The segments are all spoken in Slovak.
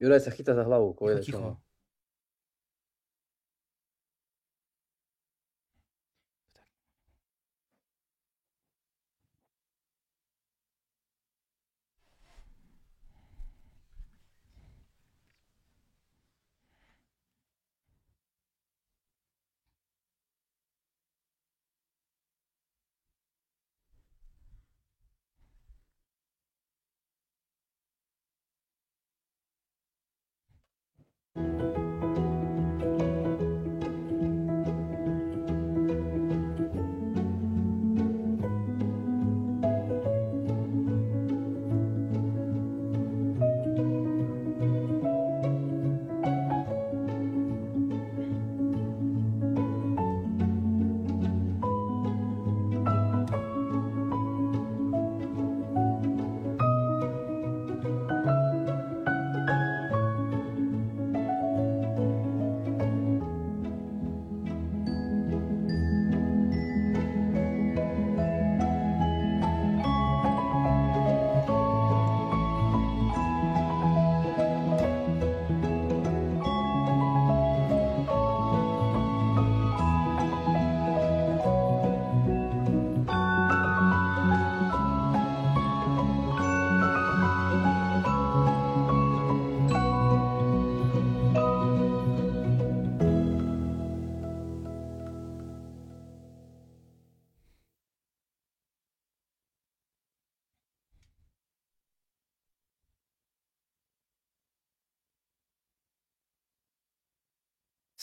Juraj sa chytá za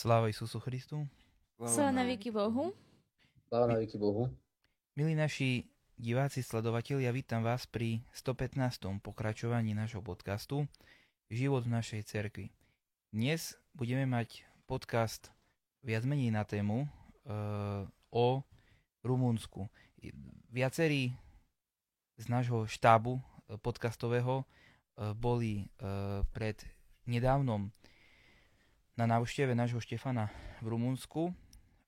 Sláva Isusu Christu. Sláva na veky Bohu. Sláva na veky Bohu. Milí naši diváci, sledovatelia, vítam vás pri 115. pokračovaní nášho podcastu Život v našej cerkvi. Dnes budeme mať podcast viac menej na tému uh, o Rumunsku. Viacerí z nášho štábu eh, podcastového uh, boli uh, pred nedávnom na návšteve nášho Štefana v Rumunsku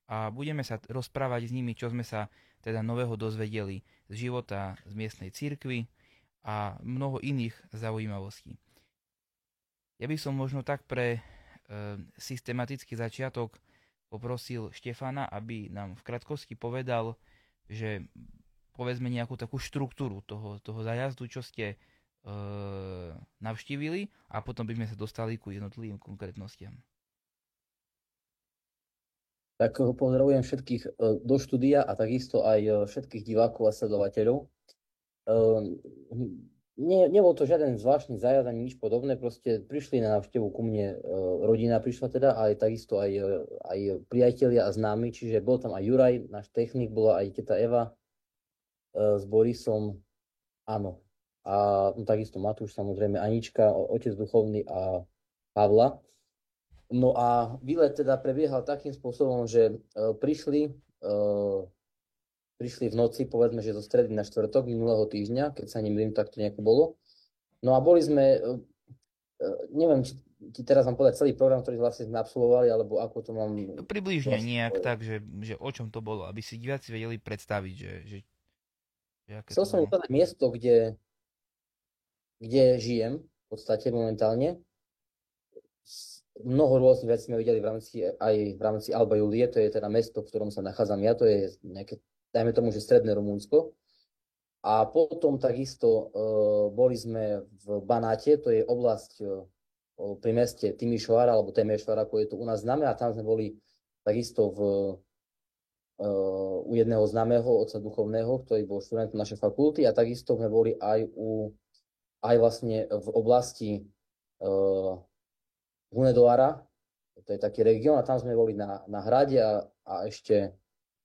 a budeme sa rozprávať s nimi, čo sme sa teda nového dozvedeli z života z miestnej cirkvi a mnoho iných zaujímavostí. Ja by som možno tak pre e, systematický začiatok poprosil Štefana, aby nám v krátkosti povedal, že povedzme nejakú takú štruktúru toho, toho zajazdu, čo ste e, navštívili a potom by sme sa dostali ku jednotlivým konkrétnostiam tak pozdravujem všetkých e, do štúdia a takisto aj e, všetkých divákov a sledovateľov. Nie, nebol to žiaden zvláštny zájazd ani nič podobné, proste prišli na návštevu ku mne, e, rodina prišla teda, ale takisto aj, aj priatelia a známi, čiže bol tam aj Juraj, náš technik, bola aj teta Eva s Borisom, áno. A no, takisto Matúš, samozrejme Anička, otec duchovný a Pavla. No a výlet teda prebiehal takým spôsobom, že uh, prišli, uh, prišli v noci, povedzme, že zo stredy na štvrtok minulého týždňa, keď sa nemýlim, tak to nejako bolo. No a boli sme, uh, neviem, či ti teraz mám povedať celý program, ktorý vlastne sme absolvovali, alebo ako to mám... Približne vlastne nejak tak, že, že o čom to bolo, aby si diváci vedeli predstaviť, že... že, že Chcel som povedať miesto, kde, kde žijem v podstate momentálne mnoho rôznych vecí sme videli v rámci, aj v rámci Alba Julie, to je teda mesto, v ktorom sa nachádzam ja, to je nejaké, dajme tomu, že stredné Rumunsko. A potom takisto uh, boli sme v Banáte, to je oblasť uh, pri meste Timišoara, alebo Temešoara, ako je to u nás známe, a tam sme boli takisto v, uh, u jedného známeho otca duchovného, ktorý bol študentom našej fakulty, a takisto sme boli aj u aj vlastne v oblasti uh, Hunedoara, to je taký región, a tam sme boli na, na hrade a, a ešte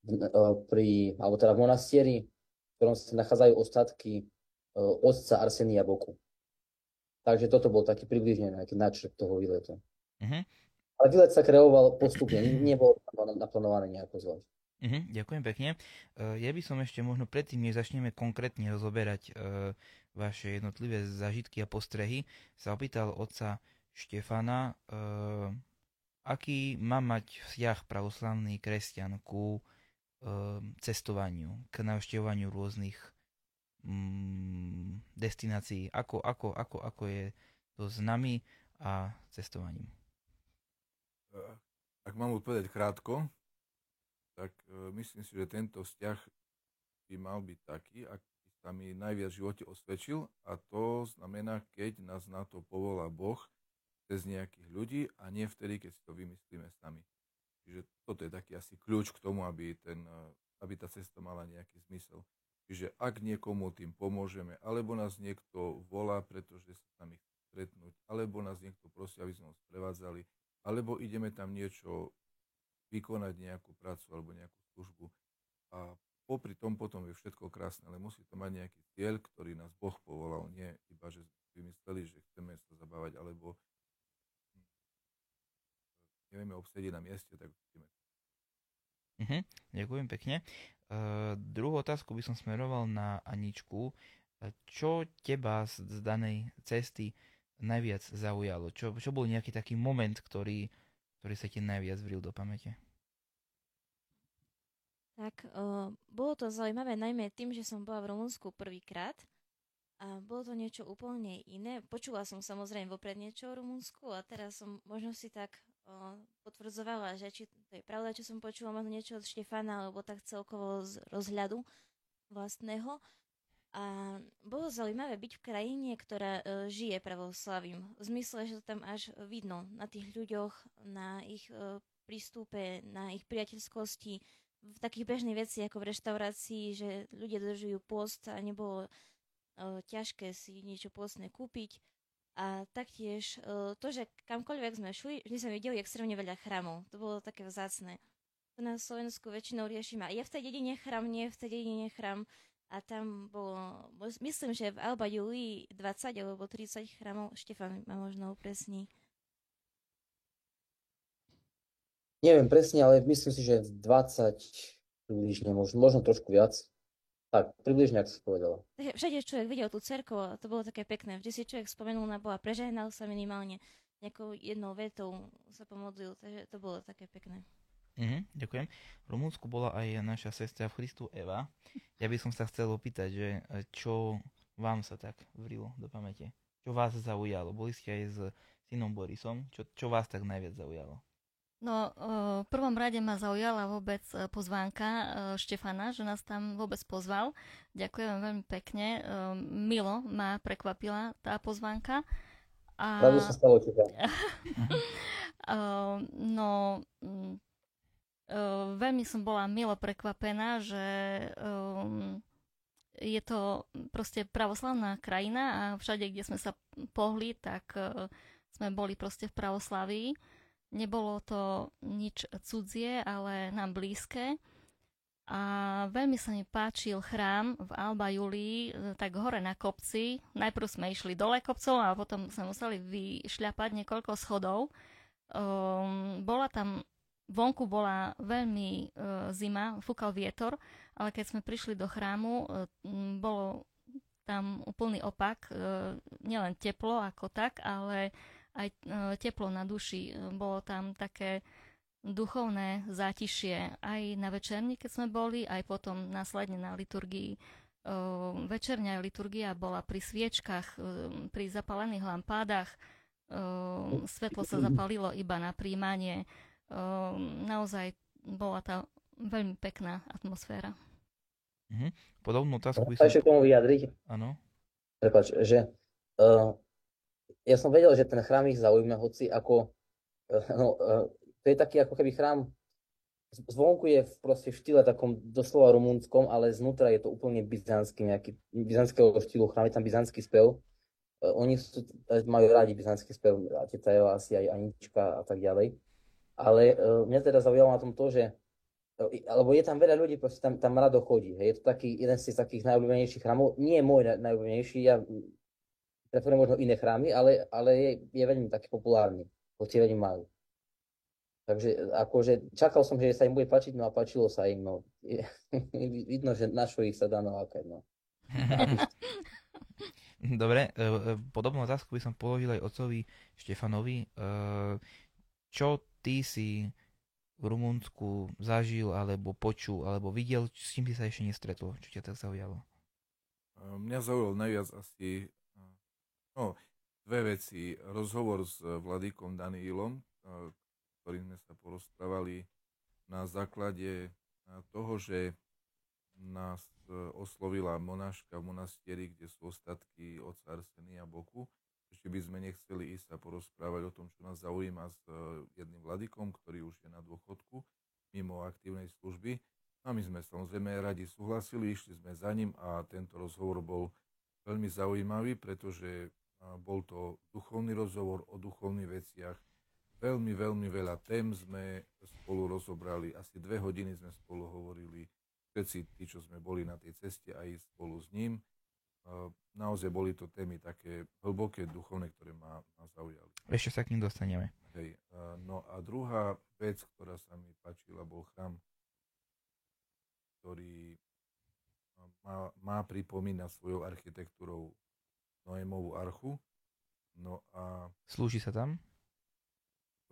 e, pri, alebo teda v monastieri, v ktorom sa nachádzajú ostatky uh, otca Arsenia Boku. Takže toto bol taký približne nejaký náčrt toho výletu. Uh-huh. Ale výlet sa kreoval postupne, nebol naplánovaný nejako zvlášť. Uh-huh, ďakujem pekne. Uh, ja by som ešte možno predtým, než začneme konkrétne rozoberať vaše jednotlivé zážitky a postrehy, sa opýtal otca Štefana, uh, aký má mať vzťah pravoslavný kresťan ku uh, cestovaniu, k navštevovaniu rôznych um, destinácií, ako, ako, ako, ako je to s nami a cestovaním? Ak mám odpovedať krátko, tak myslím si, že tento vzťah by mal byť taký, ak sa mi najviac v živote osvedčil a to znamená, keď nás na to povolá Boh cez nejakých ľudí a nie vtedy, keď si to vymyslíme sami. Čiže toto je taký asi kľúč k tomu, aby, ten, aby tá cesta mala nejaký zmysel. Čiže ak niekomu tým pomôžeme, alebo nás niekto volá, pretože sa tam chce stretnúť, alebo nás niekto prosí, aby sme ho sprevádzali, alebo ideme tam niečo vykonať, nejakú prácu alebo nejakú službu. A popri tom potom je všetko krásne, ale musí to mať nejaký cieľ, ktorý nás Boh povolal, nie iba, že vymysleli, že chceme sa zabávať, alebo nevieme obsediť na mieste, tak ideme. Uh-huh, ďakujem pekne. Uh, druhú otázku by som smeroval na Aničku. Čo teba z, z danej cesty najviac zaujalo? Čo, čo bol nejaký taký moment, ktorý, ktorý sa ti najviac vril do pamäte? Tak uh, bolo to zaujímavé najmä tým, že som bola v Rumunsku prvýkrát a bolo to niečo úplne iné. Počula som samozrejme vopred niečo o Rumunsku a teraz som možno si tak potvrdzovala, že či to je pravda, čo som počula možno niečo od Štefana alebo tak celkovo z rozhľadu vlastného. A bolo zaujímavé byť v krajine, ktorá uh, žije pravoslavím. V zmysle, že to tam až vidno na tých ľuďoch, na ich uh, prístupe, na ich priateľskosti, v takých bežných veci ako v reštaurácii, že ľudia dodržujú post a nebolo uh, ťažké si niečo postné kúpiť. A taktiež uh, to, že kamkoľvek sme šli, vždy sme videli extrémne veľa chramov. To bolo také vzácne. To na Slovensku väčšinou riešime. Je v tej dedine chram, nie v tej dedine chram. A tam bolo, myslím, že v Alba Julii 20 alebo 30 chramov. Štefan ma možno upresní. Neviem presne, ale myslím si, že 20 približne, možno, možno trošku viac. Tak, približne, ako si povedala. Všade človek videl tú cerkev a to bolo také pekné. Vždy si človek spomenul na Boha, prežehnal sa minimálne nejakou jednou vetou sa pomodlil, takže to bolo také pekné. Mhm, ďakujem. V Rumunsku bola aj naša sestra v Christu Eva. Ja by som sa chcel opýtať, že e, čo vám sa tak vrilo do pamäte? Čo vás zaujalo? Boli ste aj s synom Borisom? Čo, čo vás tak najviac zaujalo? No, v prvom rade ma zaujala vôbec e, pozvánka e, Štefana, že nás tam vôbec pozval. Ďakujem veľmi pekne. E, milo ma prekvapila tá pozvánka. A... Rado sa stalo teba. no, mm, veľmi som bola milo prekvapená, že je to proste pravoslavná krajina a všade, kde sme sa pohli, tak sme boli proste v pravoslavii Nebolo to nič cudzie, ale nám blízke. A veľmi sa mi páčil chrám v Alba Julii, e, tak hore na kopci. Najprv sme išli dole kopcov a potom sme museli vyšľapať niekoľko schodov. Um, bola tam, vonku bola veľmi uh, zima, fúkal vietor, ale keď sme prišli do chrámu, uh, bolo tam úplný opak, uh, nielen teplo ako tak, ale aj e, teplo na duši. Bolo tam také duchovné zátišie aj na večerni, keď sme boli, aj potom následne na liturgii. E, večerňa liturgia bola pri sviečkach, e, pri zapalených lampádach. Svetlo sa zapalilo iba na príjmanie. Naozaj bola tá veľmi pekná atmosféra. Mhm. Podobnú otázku by som... Ešte tomu vyjadriť? Áno. Prepač, že uh, ja som vedel, že ten chrám ich zaujíma, hoci ako, eh, no, eh, to je taký ako keby chrám, zvonku je v, proste v štýle takom doslova rumúnskom, ale znútra je to úplne byzantský, nejaký byzantského štýlu chrám, je tam byzantský spev. Eh, oni sú, majú rádi byzantský spev, teta Eva asi aj Anička a tak ďalej. Ale mňa teda zaujalo na tom to, že alebo je tam veľa ľudí, proste tam, tam rado chodí. Je to taký jeden z takých najobľúbenejších chrámov. Nie je môj najobľúbenejší, ja preferujem možno iné chrámy, ale, ale je, je veľmi taký populárny, hoci veľmi majú. Takže akože čakal som, že sa im bude páčiť, no a páčilo sa im, no. Je, vidno, že našo ich sa dá nalákať, no. Dobre, e, e, podobnú otázku by som položil aj otcovi Štefanovi. E, čo ty si v Rumunsku zažil, alebo počul, alebo videl, s čím si sa ešte nestretol, čo ťa tak zaujalo? Mňa zaujalo najviac asi No, dve veci. Rozhovor s Vladikom Daniilom, ktorým sme sa porozprávali na základe toho, že nás oslovila monáška v monastieri, kde sú ostatky oca Arsenia Boku. Ešte by sme nechceli ísť sa porozprávať o tom, čo nás zaujíma s jedným vladikom, ktorý už je na dôchodku mimo aktívnej služby. A my sme samozrejme radi súhlasili, išli sme za ním a tento rozhovor bol veľmi zaujímavý, pretože bol to duchovný rozhovor o duchovných veciach. Veľmi, veľmi veľa tém sme spolu rozobrali, asi dve hodiny sme spolu hovorili, všetci tí, čo sme boli na tej ceste aj spolu s ním. Naozaj boli to témy také hlboké, duchovné, ktoré ma, ma zaujali. Ešte sa k ním dostaneme. Hej. No a druhá vec, ktorá sa mi páčila, bol chrám ktorý má, má pripomínať svojou architektúrou Noémovú archu. No a... Slúži sa tam?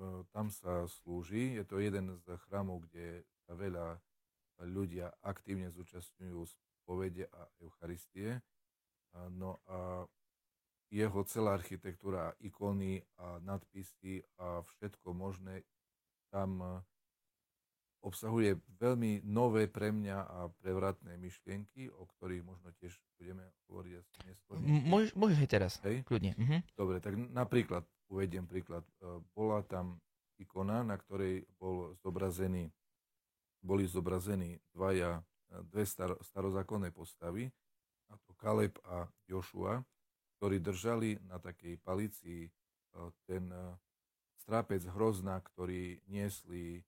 E, tam sa slúži. Je to jeden z chrámov, kde sa veľa ľudia aktívne zúčastňujú povede a Eucharistie. No a jeho celá architektúra, ikony a nadpisy a všetko možné tam obsahuje veľmi nové pre mňa a prevratné myšlienky, o ktorých možno tiež budeme hovoriť asi neskôr. Môžeš, môžeš aj teraz, Hej? kľudne. Mhm. Dobre, tak napríklad, uvediem príklad. E, bola tam ikona, na ktorej bol zobrazený, boli zobrazení dvaja, e, dve star, starozákonné postavy, a to Kaleb a Jošua, ktorí držali na takej palici e, ten strápec hrozna, ktorý niesli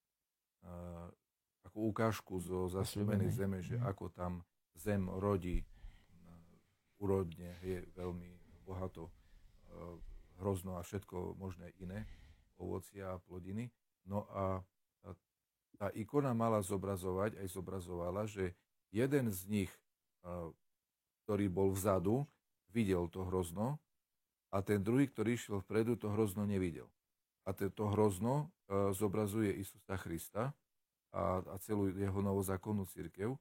ako ukážku zo zasľúbenej zeme, že mhm. ako tam zem rodí úrodne, je veľmi bohato, hrozno a všetko možné iné, ovocia a plodiny. No a tá ikona mala zobrazovať, aj zobrazovala, že jeden z nich, ktorý bol vzadu, videl to hrozno a ten druhý, ktorý išiel vpredu, to hrozno nevidel a to hrozno e, zobrazuje Isusa Krista a, a celú jeho novozákonnú církev.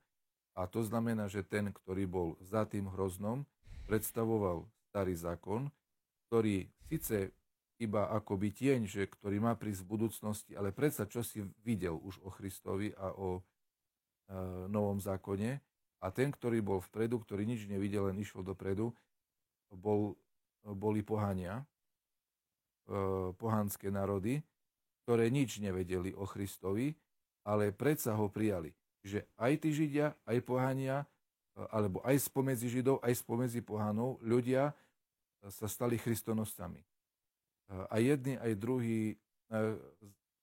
A to znamená, že ten, ktorý bol za tým hroznom, predstavoval starý zákon, ktorý síce iba akoby tieň, že, ktorý má prísť v budúcnosti, ale predsa čo si videl už o Christovi a o e, novom zákone. A ten, ktorý bol vpredu, ktorý nič nevidel, len išiel dopredu, bol, boli pohania, pohanské národy, ktoré nič nevedeli o Kristovi, ale predsa ho prijali. Že aj tí Židia, aj pohania, e, alebo aj spomedzi Židov, aj spomedzi pohanov, ľudia sa stali christonoscami. E, aj jedni, aj druhí,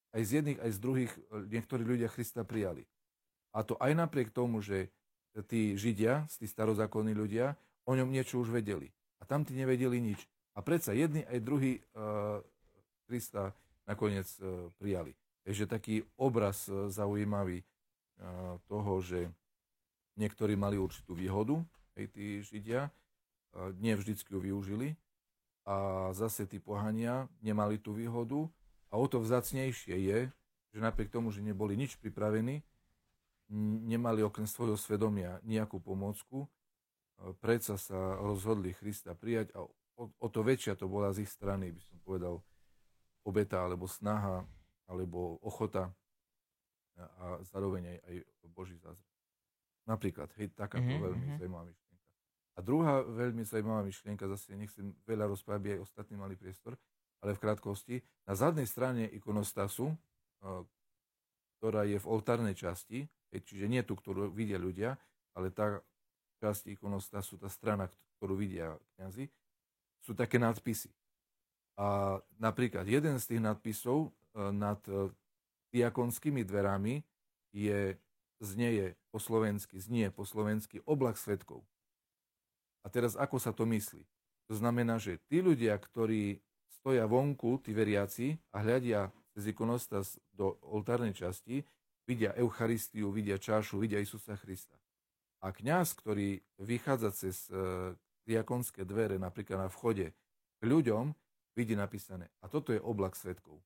aj z jedných, aj z druhých niektorí ľudia Krista prijali. A to aj napriek tomu, že tí Židia, tí starozákonní ľudia, o ňom niečo už vedeli. A tam tí nevedeli nič. A predsa jedni aj druhí uh, Krista nakoniec uh, prijali. Takže taký obraz uh, zaujímavý toho, že niektorí mali určitú výhodu, aj tí Židia, nie vždycky ju využili, a zase tí pohania nemali tú výhodu a o to vzácnejšie je, že napriek tomu, že neboli nič pripravení, nemali okrem svojho svedomia nejakú pomôcku, predsa sa rozhodli Krista prijať a o, o to väčšia to bola z ich strany, by som povedal, obeta alebo snaha alebo ochota a zároveň aj, aj Boží zázrak. Napríklad, hej, takáto mm-hmm. veľmi mhm. zaujímavá myšlienka. A druhá veľmi zaujímavá myšlienka, zase nechcem veľa rozprávať, aby aj ostatní mali priestor, ale v krátkosti, na zadnej strane ikonostasu, ktorá je v oltárnej časti, čiže nie tú, ktorú vidia ľudia, ale tá časť ikonostasu, tá strana, ktorú vidia kniazy, sú také nadpisy. A napríklad jeden z tých nadpisov e, nad e, diakonskými dverami je, znieje po slovensky, znie po slovensky oblak svetkov. A teraz ako sa to myslí? To znamená, že tí ľudia, ktorí stoja vonku, tí veriaci, a hľadia cez ikonostas do oltárnej časti, vidia Eucharistiu, vidia čášu, vidia Isusa Krista. A kňaz, ktorý vychádza cez e, diakonské dvere, napríklad na vchode k ľuďom, vidí napísané. A toto je oblak svetkov.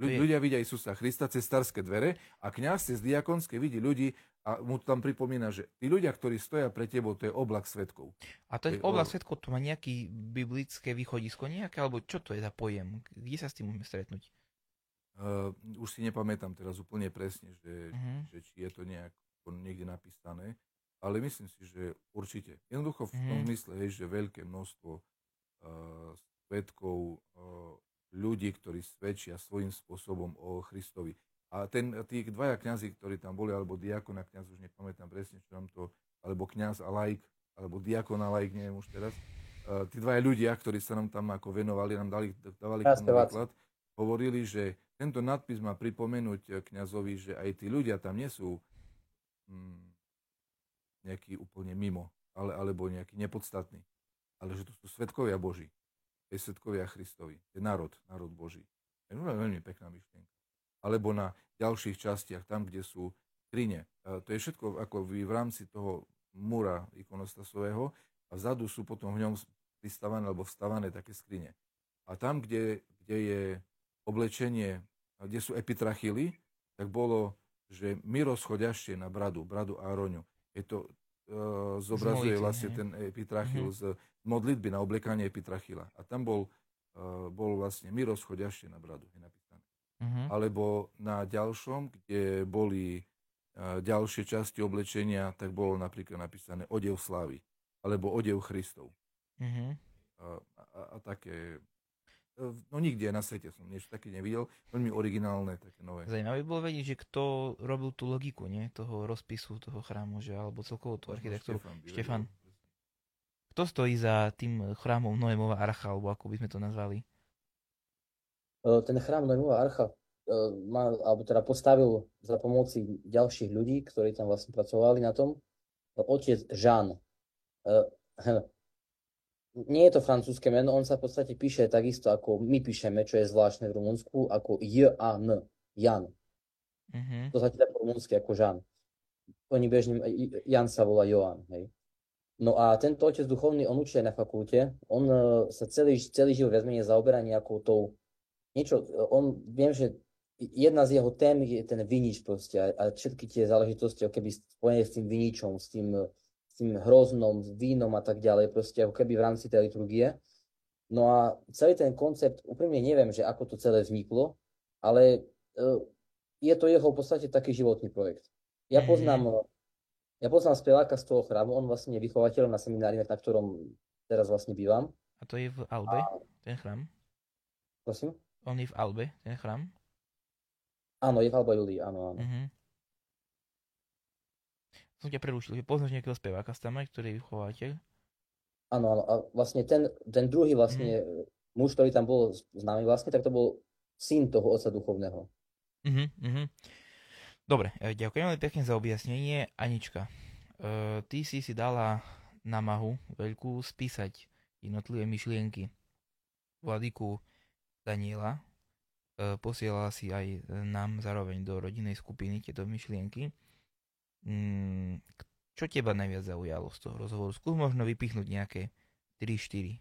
Ľu- ľudia vidia Isusa Krista cez starské dvere a kňaz cez diakonské vidí ľudí a mu tam pripomína, že tí ľudia, ktorí stoja pre tebou, to je oblak svetkov. A to je oblak svetkov, to má nejaký biblické východisko nejaké, alebo čo to je za pojem? Kde sa s tým môžeme stretnúť? Uh, už si nepamätám teraz úplne presne, že, Mhm. že či je to nejak niekde napísané, ale myslím si, že určite. Jednoducho v tom Mhm. zmysle, hej, že veľké množstvo uh, svetkov, uh, ľudí, ktorí svedčia svojím spôsobom o Christovi. A ten, tí dvaja kňazi, ktorí tam boli, alebo diakon a kňaz, už nepamätám presne, čo nám to, alebo kňaz a laik, alebo diakon a laik, neviem už teraz, uh, tí dvaja ľudia, ktorí sa nám tam ako venovali, nám dali, dávali výklad, hovorili, že tento nadpis má pripomenúť eh, kňazovi, že aj tí ľudia tam nie sú mm, nejaký úplne mimo, ale, alebo nejaký nepodstatný, ale že to sú svetkovia Boží, je svetkovia Christovi, to je národ, národ Boží. Je no, veľmi pekná myšlienka. Alebo na ďalších častiach, tam, kde sú skrine. To je všetko ako v, v rámci toho múra ikonostasového a vzadu sú potom v ňom pristavané alebo vstavané také skrine. A tam, kde, kde je oblečenie, kde sú epitrachily, tak bolo, že my rozchoďaštie na bradu, bradu Ároňu. Je to, e, zobrazuje modlitby, vlastne hej. ten epitrachil Mhm. z modlitby na oblekanie epitrachila. A tam bol, e, bol vlastne my rozchoďaštie na bradu, je napísané. Mhm. Alebo na ďalšom, kde boli e, ďalšie časti oblečenia, tak bolo napríklad napísané odev slávy, alebo odev Christov. Mhm. A, a, a také, no nikde na svete som niečo také nevidel, veľmi originálne, také nové. Zajímavé bolo vedieť, že kto robil tú logiku, nie? Toho rozpisu toho chrámu, že alebo celkovo tú architektúru. Štefan by Štefan. Kto stojí za tým chrámom Noémova archa, alebo ako by sme to nazvali? E, Ten chrám Noémova archa e, má, alebo teda postavil za pomoci ďalších ľudí, ktorí tam vlastne pracovali na tom, e, otec Jean. Nie je to francúzske meno, on sa v podstate píše takisto, ako my píšeme, čo je zvláštne v Rumunsku, ako J-A-N, Jan. Mhm. To sa číta po rumunsky ako Žan. Oni bežne, Jan sa volá Joan, hej. No a tento otec duchovný, on učí na fakulte. On e, sa celý, celý život viac menej zaoberá nejakou tou, niečo, e, on, viem, že jedna z jeho tém je ten vinič proste a, a všetky tie záležitosti, keby spojené s tým viničom, s tým, s tým hroznom, s vínom a tak ďalej, proste ako keby v rámci tej liturgie. No a celý ten koncept, úprimne neviem, že ako to celé vzniklo, ale e, je to jeho v podstate taký životný projekt. Ja Mhm. poznám, ja poznám speváka z toho chrámu, on vlastne je vychovateľom na seminári, na ktorom teraz vlastne bývam. A to je v Albe, ten chrám? Prosím? On je v Albe, ten chrám? Áno, je v Alba Julii, áno, áno. Mhm. Som ťa prerušil, že poznáš nejakého speváka z tam, ktorý je vychovateľ? Áno, áno. A vlastne ten, ten druhý vlastne muž, ktorý tam bol známy vlastne, tak to bol syn toho otca duchovného. Mhm, mhm. Dobre, e, ďakujem veľmi pekne za objasnenie. Anička, e, ty si si dala namahu veľkú spísať jednotlivé myšlienky vladyku Daniela. E, posielala si aj nám zároveň do rodinnej skupiny tieto myšlienky. Mm, čo teba najviac zaujalo z toho rozhovoru? Skús možno vypichnúť nejaké 3-4.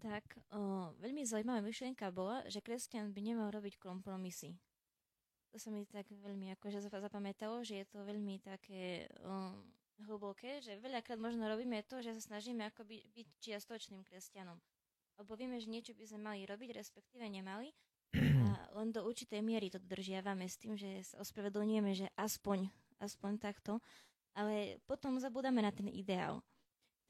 Tak, o, veľmi zaujímavá myšlienka bola, že kresťan by nemal robiť kompromisy. To sa mi tak veľmi akože zap- zapamätalo, že je to veľmi také o, hlboké, že veľakrát možno robíme to, že sa snažíme ako by, byť čiastočným kresťanom. Lebo vieme, že niečo by sme mali robiť, respektíve nemali, a len do určitej miery to dodržiavame s tým, že sa ospravedlňujeme, že aspoň, aspoň takto, ale potom zabudáme na ten ideál.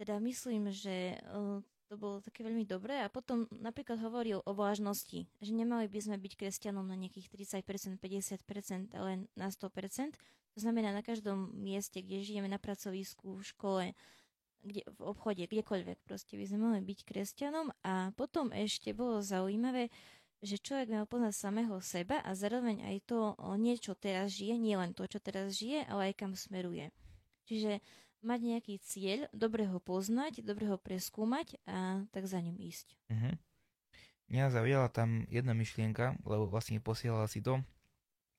Teda myslím, že o, to bolo také veľmi dobré a potom napríklad hovoril o vážnosti, že nemali by sme byť kresťanom na nejakých 30%, 50%, ale na 100%. To znamená na každom mieste, kde žijeme, na pracovisku, v škole, kde, v obchode, kdekoľvek proste by sme mali byť kresťanom a potom ešte bolo zaujímavé, že človek mal poznať samého seba a zároveň aj to niečo teraz žije, nie len to, čo teraz žije, ale aj kam smeruje. Čiže mať nejaký cieľ, dobre ho poznať, dobre ho preskúmať a tak za ním ísť. Mhm. Mňa zaujala tam jedna myšlienka, lebo vlastne posielala si to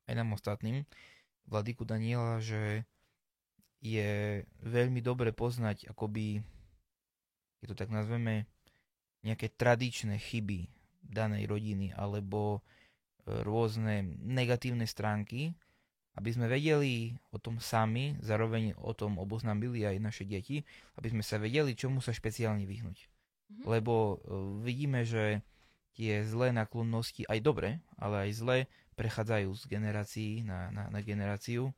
aj nám ostatným, Vladyku Daniela, že je veľmi dobre poznať akoby, keď to tak nazveme, nejaké tradičné chyby danej rodiny alebo e, rôzne negatívne stránky, aby sme vedeli o tom sami, zároveň o tom oboznámili aj naše deti, aby sme sa vedeli, čomu sa špeciálne vyhnúť. Mm-hmm. Lebo uh, vidíme, že tie zlé naklonnosti, aj dobre, ale aj zlé, prechádzajú z generácií na, na, na generáciu.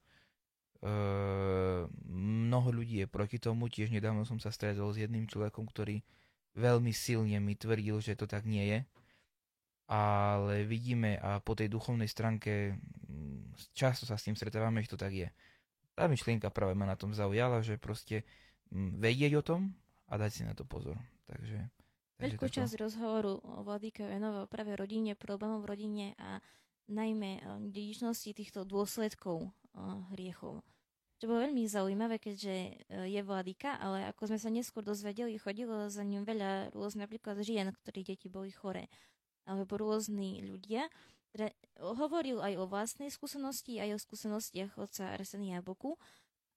Uh, mnoho ľudí je proti tomu, tiež nedávno som sa stretol s jedným človekom, ktorý veľmi silne mi tvrdil, že to tak nie je ale vidíme a po tej duchovnej stránke mm, často sa s tým stretávame, že to tak je. Tá myšlienka práve ma na tom zaujala, že proste mm, vedieť o tom a dať si na to pozor. Takže, takže Veľkú časť rozhovoru Vladíka venoval práve rodine, problémov v rodine a najmä eh, dedičnosti týchto dôsledkov uh, hriechov. Čo bolo veľmi zaujímavé, keďže eh, je Vladíka, ale ako sme sa neskôr dozvedeli, chodilo za ním veľa rôznych napríklad žien, ktorí deti boli choré alebo rôzni ľudia. Teda hovoril aj o vlastnej skúsenosti, aj o skúsenostiach otca Arsenia Boku.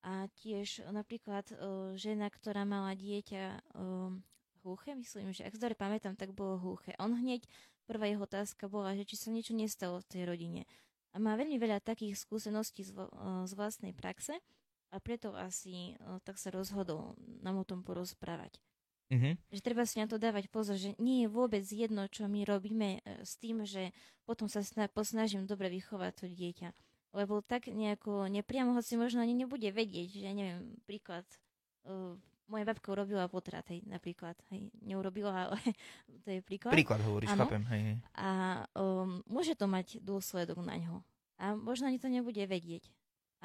A tiež napríklad uh, žena, ktorá mala dieťa uh, hluché, myslím, že ak dobre pamätám, tak bolo hluché. On hneď, prvá jeho otázka bola, že či sa niečo nestalo v tej rodine. A má veľmi veľa takých skúseností z, uh, z vlastnej praxe a preto asi uh, tak sa rozhodol nám o tom porozprávať. Mm-hmm. Že treba si na to dávať pozor, že nie je vôbec jedno, čo my robíme e, s tým, že potom sa sna- posnažím dobre vychovať to dieťa. Lebo tak nejako nepriamo, hoci možno ani nebude vedieť, že ja neviem, príklad, uh, moja babka urobila potrat, hej, napríklad, hej, neurobila, ale to je príklad. Príklad hovoríš, ano. chápem, hej, hej. A um, môže to mať dôsledok na ňo. A možno ani to nebude vedieť.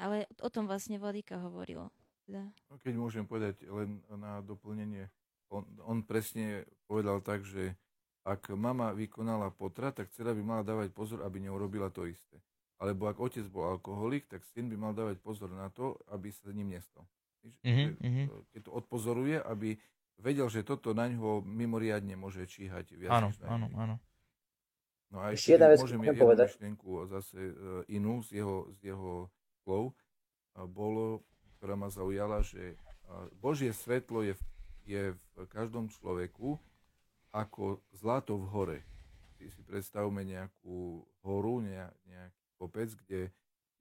Ale o tom vlastne Vladika hovorilo. Teda. No, keď môžem povedať len na doplnenie on, on presne povedal tak, že ak mama vykonala potrat, tak dcera by mala dávať pozor, aby neurobila to isté. Alebo ak otec bol alkoholik, tak syn by mal dávať pozor na to, aby sa ním nestal. Mm-hmm. Keď to odpozoruje, aby vedel, že toto na ňo mimoriadne môže číhať viac. Áno, áno, áno. No a ešte jedna vec, môžem jednu povedať. myšlienku zase uh, inú z jeho, z jeho slov. Bolo, ktorá ma zaujala, že uh, Božie svetlo je v je v každom človeku ako zlato v hore. Si, si predstavme nejakú horu, nejaký kopec, kde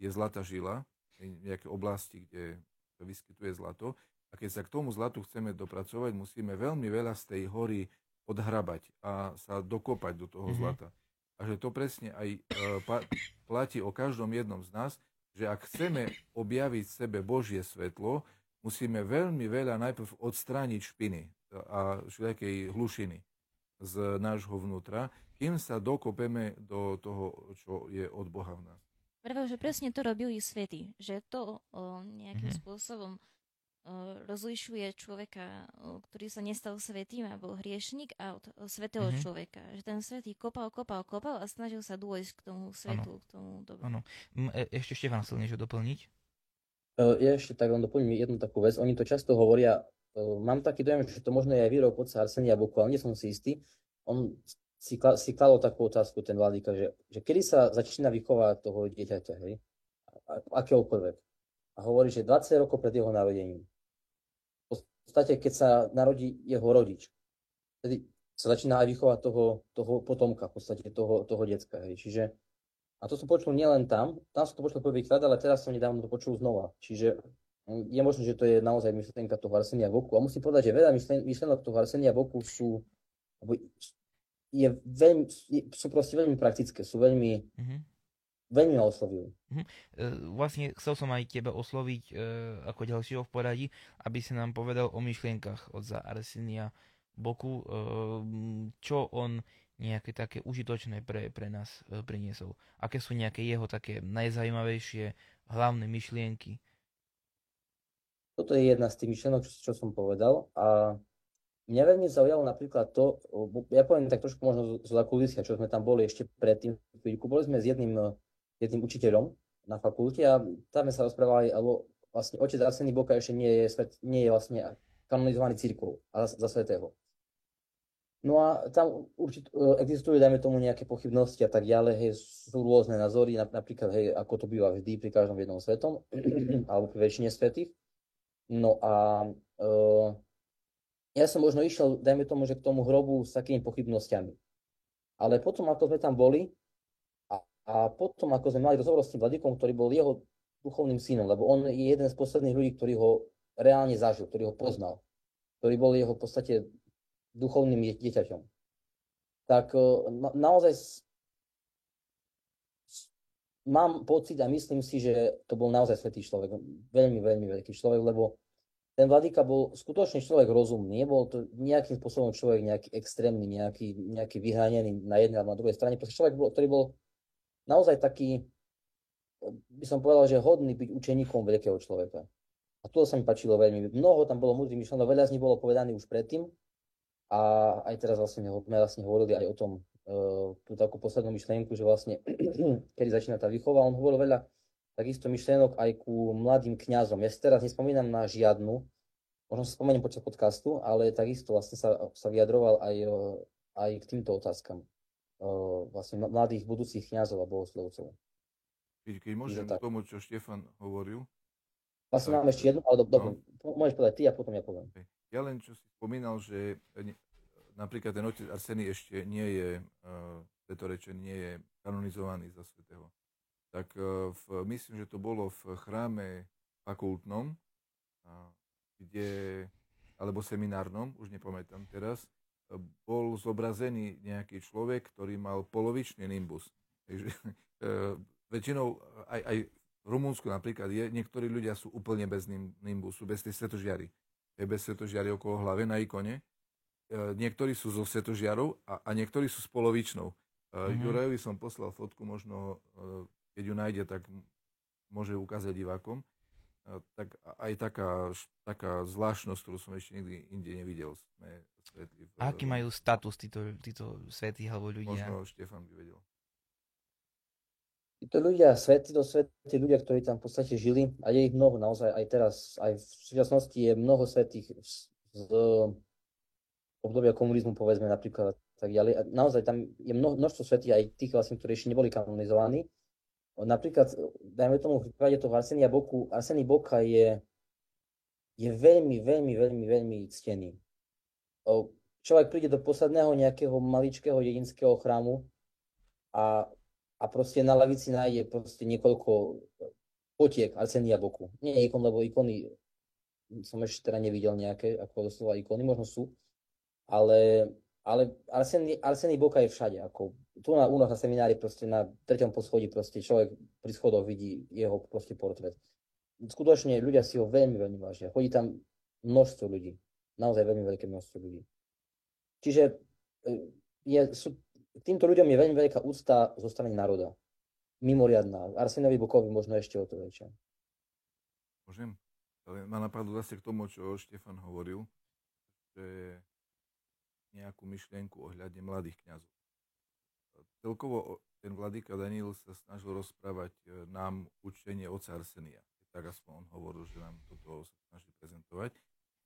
je zlatá žila, nejaké oblasti, kde sa vyskytuje zlato. A keď sa k tomu zlatu chceme dopracovať, musíme veľmi veľa z tej hory odhrabať a sa dokopať do toho mm-hmm. zlata. A že to presne aj e, pa, platí o každom jednom z nás, že ak chceme objaviť sebe Božie svetlo, musíme veľmi veľa najprv odstrániť špiny a všelijakej hlušiny z nášho vnútra, kým sa dokopeme do toho, čo je od Boha v nás. Pravda, že presne to robili svety, že to o, nejakým mm-hmm. spôsobom o, rozlišuje človeka, o, ktorý sa nestal svetým a bol hriešnik a od svetého mm-hmm. človeka. Že ten svetý kopal, kopal, kopal a snažil sa dôjsť k tomu svetu, ano. k tomu dobru. Áno. E- ešte Štefán chcel niečo doplniť? Ja ešte tak len doplním jednu takú vec. Oni to často hovoria, mám taký dojem, že to možno je aj výrok otca Arsenia Boku, ale nie som si istý. On si, kla, si kladol takú otázku, ten vládika, že, že kedy sa začína vychovať toho dieťaťa, hej? Akéhokoľvek. A hovorí, že 20 rokov pred jeho narodením. V podstate, keď sa narodí jeho rodič, vtedy sa začína aj vychovať toho, toho potomka, v podstate toho, toho decka. Hej. Čiže a to som počul nielen tam, tam som to počul prvýkrát, ale teraz som nedávno to počul znova. Čiže mm, je možné, že to je naozaj myšlienka toho Arsenia Boku. A musím povedať, že veľa myšlienok toho Arsenia Boku sú, je veľmi, sú proste veľmi praktické, sú veľmi, mm-hmm. veľmi ma. Mm-hmm. Vlastne chcel som aj teba osloviť e, ako ďalšieho v poradí, aby si nám povedal o myšlienkach od za Arsenia Boku, e, čo on nejaké také užitočné pre, pre nás e, priniesol? Aké sú nejaké jeho také najzajímavejšie hlavné myšlienky? Toto je jedna z tých myšlienok, čo, čo som povedal. A mňa veľmi zaujalo napríklad to, ja poviem tak trošku možno z zakulisia, čo sme tam boli ešte predtým chvíľku. Boli sme s jedným, jedným učiteľom na fakulte a tam sme sa rozprávali, alebo vlastne otec Arsený Boka ešte nie je, nie je vlastne kanonizovaný církvou a za, za svetého. No a tam určite existujú, dajme tomu, nejaké pochybnosti a tak ďalej, hej, sú rôzne názory, napríklad, hej, ako to býva vždy pri každom jednom svetom, alebo pri väčšine svetých. No a uh, ja som možno išiel, dajme tomu, že k tomu hrobu s takými pochybnosťami. Ale potom, ako sme tam boli, a, a potom, ako sme mali rozhovor s tým vladikom, ktorý bol jeho duchovným synom, lebo on je jeden z posledných ľudí, ktorý ho reálne zažil, ktorý ho poznal, ktorý bol jeho v podstate duchovným dieťaťom. Tak e, na, naozaj mám pocit a myslím si, že to bol naozaj svetý človek. Veľmi, veľmi veľký človek, lebo ten vladyka bol skutočne človek rozumný, nebol to nejakým spôsobom človek nejaký extrémny, nejaký, nejaký vyhranený na jednej alebo na druhej strane, proste človek, bol, ktorý bol naozaj taký, by som povedal, že hodný byť učeníkom veľkého človeka. A to sa mi páčilo veľmi. Mnoho tam bolo múdrych myšlenok, veľa z nich bolo povedané už predtým. A aj teraz vlastne sme vlastne hovorili aj o tom, uh, tú takú poslednú myšlienku, že vlastne, kedy začína tá výchova, on hovoril veľa takisto myšlienok aj ku mladým kňazom. Ja si teraz nespomínam na žiadnu, možno sa spomeniem počas podcastu, ale takisto vlastne sa, sa vyjadroval aj, e, aj k týmto otázkam e, vlastne mladých budúcich kňazov a bohoslovcov. Keď, keď môžem k tomu, čo Štefan hovoril. Vlastne tak, mám ešte jednu, ale do, no. môžeš povedať ty a potom ja poviem. Ja len čo si spomínal, že napríklad ten otec Arsený ešte nie je, uh, svetorečený, nie je kanonizovaný za svetého tak e, v, myslím, že to bolo v chráme fakultnom, kde, alebo seminárnom, už nepamätám teraz, e, bol zobrazený nejaký človek, ktorý mal polovičný nimbus. Takže e, väčšinou aj, aj v Rumunsku napríklad je, niektorí ľudia sú úplne bez nimbusu, bez tej svetožiary. Svetožiary okolo hlave na ikone. Niektorí sú so svetožiarou a, a niektorí sú s polovičnou. Mm-hmm. Jurajovi som poslal fotku, možno keď ju nájde, tak môže ukázať divákom. Tak aj taká, taká zvláštnosť, ktorú som ešte nikdy inde nevidel, sme svetli. V, Aký majú status títo, títo svetí alebo ľudia? Možno Štefan by vedel. Títo ľudia, svetí, to svetí ľudia, ktorí tam v podstate žili, a je ich mnoho naozaj aj teraz, aj v súčasnosti je mnoho svetých z, z obdobia komunizmu, povedzme napríklad, tak ďalej. Naozaj tam je mnoho, množstvo svetých, aj tých vlastne, ktorí ešte neboli kanonizovaní, Napríklad, dajme tomu v prípade toho Arsenia Boku, Arsený Boka je, je veľmi, veľmi, veľmi, veľmi ctený. Človek príde do posledného nejakého maličkého dedinského chrámu a, a proste na lavici nájde proste niekoľko potiek Arsenia Boku. Nie ikon, lebo ikony som ešte teda nevidel nejaké, ako doslova ikony, možno sú, ale, ale Arsený, Arsený Boka je všade, ako tu na, u nás na seminári proste na treťom poschodí proste človek pri schodoch vidí jeho proste portrét. Skutočne ľudia si ho veľmi, veľmi vážia. Chodí tam množstvo ľudí. Naozaj veľmi veľké množstvo ľudí. Čiže e, je, sú, týmto ľuďom je veľmi veľká úcta zo strany národa. Mimoriadná. Arsenovi Bokovi možno ešte o to väčšia. Môžem? Ale ma napadlo zase k tomu, čo Štefan hovoril, že nejakú myšlienku ohľadne mladých kňazov celkovo ten vladyka Daniel sa snažil rozprávať e, nám učenie oca Arsenia. Tak aspoň on hovoril, že nám toto sa snaží prezentovať.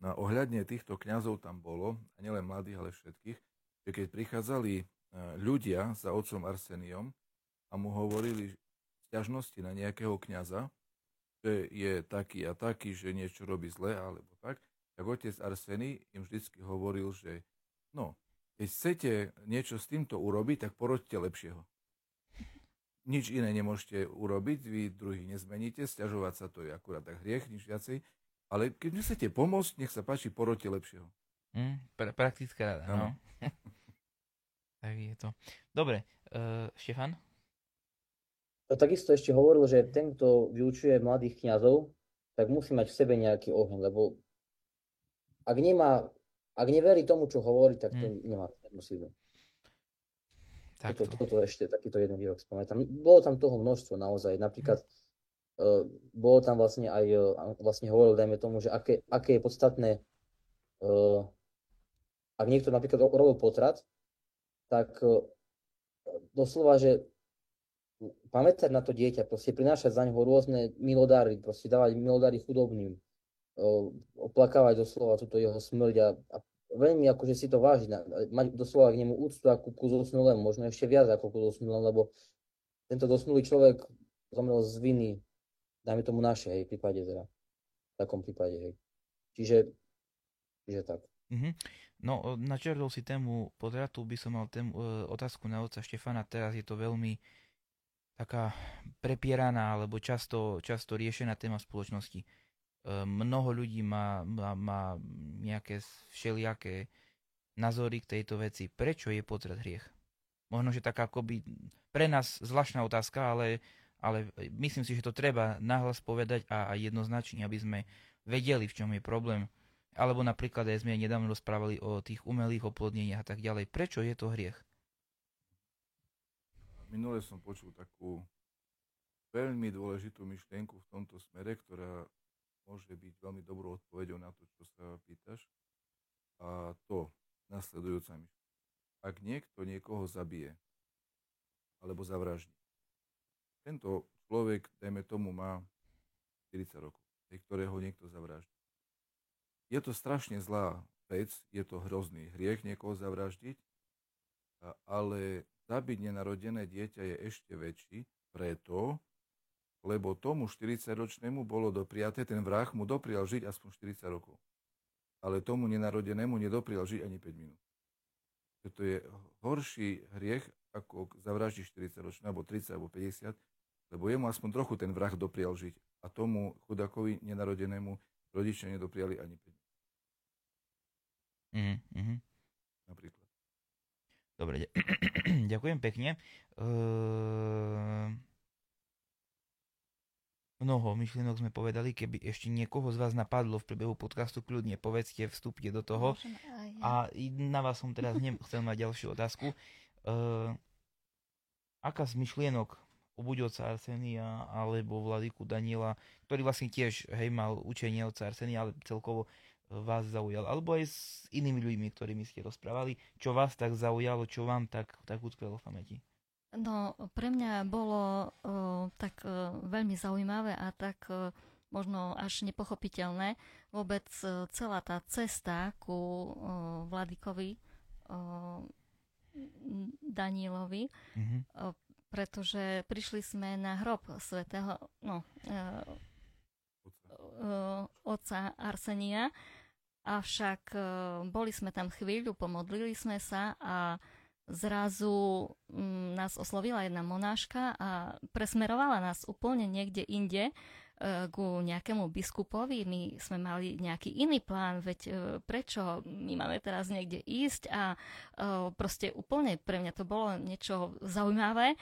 No a ohľadne týchto kňazov tam bolo, a nielen mladých, ale všetkých, že keď prichádzali ľudia za otcom Arseniom a mu hovorili sťažnosti na nejakého kňaza, že je taký a taký, že niečo robí zle, alebo tak, tak otec Arseny im vždycky hovoril, že no, keď chcete niečo s týmto urobiť, tak poroďte lepšieho. Nič iné nemôžete urobiť, vy druhý nezmeníte, stiažovať sa to je akurát tak hriech, nič viacej. Ale keď chcete pomôcť, nech sa páči, poroďte lepšieho. Mm, pra- praktická rada, no. tak je to. Dobre, uh, Štefan? Takisto ešte hovoril, že ten, kto vyučuje mladých kňazov, tak musí mať v sebe nejaký oheň, lebo ak nemá ak neverí tomu, čo hovorí, tak to hmm. nemá žiadnu silu. Tak toto, toto ešte takýto jeden výrok spomínam. Bolo tam toho množstvo naozaj. Napríklad uh, bolo tam vlastne aj, uh, vlastne hovoril, dajme tomu, že aké, aké je podstatné, uh, ak niekto napríklad robil potrat, tak uh, doslova, že pamätať na to dieťa, proste prinášať za neho rôzne milodáry, proste dávať milodáry chudobným, oplakávať doslova túto jeho smrť a, a veľmi akože si to vážiť, mať doslova k nemu úctu ako ku zosnulému, možno ešte viac ako ku zosnulému, lebo tento dosnulý človek zomrel z viny, dajme tomu naše, hej, prípade teda, v takom prípade, hej. Čiže, čiže tak. Mm-hmm. No, načrtol si tému podratu, by som mal tému, e, otázku na otca Štefana. Teraz je to veľmi taká prepieraná alebo často, často riešená téma v spoločnosti. E, mnoho ľudí má, má, má nejaké všelijaké názory k tejto veci. Prečo je potrat hriech? Možno, že taká akoby pre nás zvláštna otázka, ale, ale myslím si, že to treba nahlas povedať a, a jednoznačne, aby sme vedeli, v čom je problém. Alebo napríklad aj sme nedávno rozprávali o tých umelých oplodneniach a tak ďalej. Prečo je to hriech? Minule som počul takú veľmi dôležitú myšlienku v tomto smere, ktorá môže byť veľmi dobrou odpoveďou na to, čo sa pýtaš. A to nasledujúca myšlienka. Ak niekto niekoho zabije alebo zavraždí, tento človek, dajme tomu, má 40 rokov, ktorého niekto zavraždí je to strašne zlá vec, je to hrozný hriech niekoho zavraždiť, ale zabiť nenarodené dieťa je ešte väčší preto, lebo tomu 40-ročnému bolo dopriaté, ten vrah mu doprial žiť aspoň 40 rokov. Ale tomu nenarodenému nedoprial žiť ani 5 minút. To je horší hriech, ako zavraždiť 40-ročný, alebo 30, alebo 50, lebo jemu aspoň trochu ten vrah doprial žiť. A tomu chudakovi nenarodenému rodičia nedopriali ani 5 Mm-hmm. Napríklad. Dobre, ďakujem pekne. Uh, mnoho myšlienok sme povedali, keby ešte niekoho z vás napadlo v priebehu podcastu, kľudne povedzte, vstúpte do toho. A na vás som teraz chcel mať ďalšiu otázku. Uh, aká z myšlienok o buď oca Arsenia alebo vladyku Daniela, ktorý vlastne tiež hej, mal učenie oca Arsenia, ale celkovo vás zaujal, alebo aj s inými ľuďmi, ktorými ste rozprávali, čo vás tak zaujalo, čo vám tak, tak utkvelo v pamäti? No, pre mňa bolo uh, tak uh, veľmi zaujímavé a tak uh, možno až nepochopiteľné vôbec uh, celá tá cesta ku uh, Vladikovi uh, Danielovi, mm-hmm. uh, pretože prišli sme na hrob svätého no, uh, uh, otca Arsenia. Avšak e, boli sme tam chvíľu, pomodlili sme sa a zrazu mm, nás oslovila jedna monáška a presmerovala nás úplne niekde inde ku nejakému biskupovi, my sme mali nejaký iný plán, veď e, prečo my máme teraz niekde ísť a e, proste úplne pre mňa to bolo niečo zaujímavé.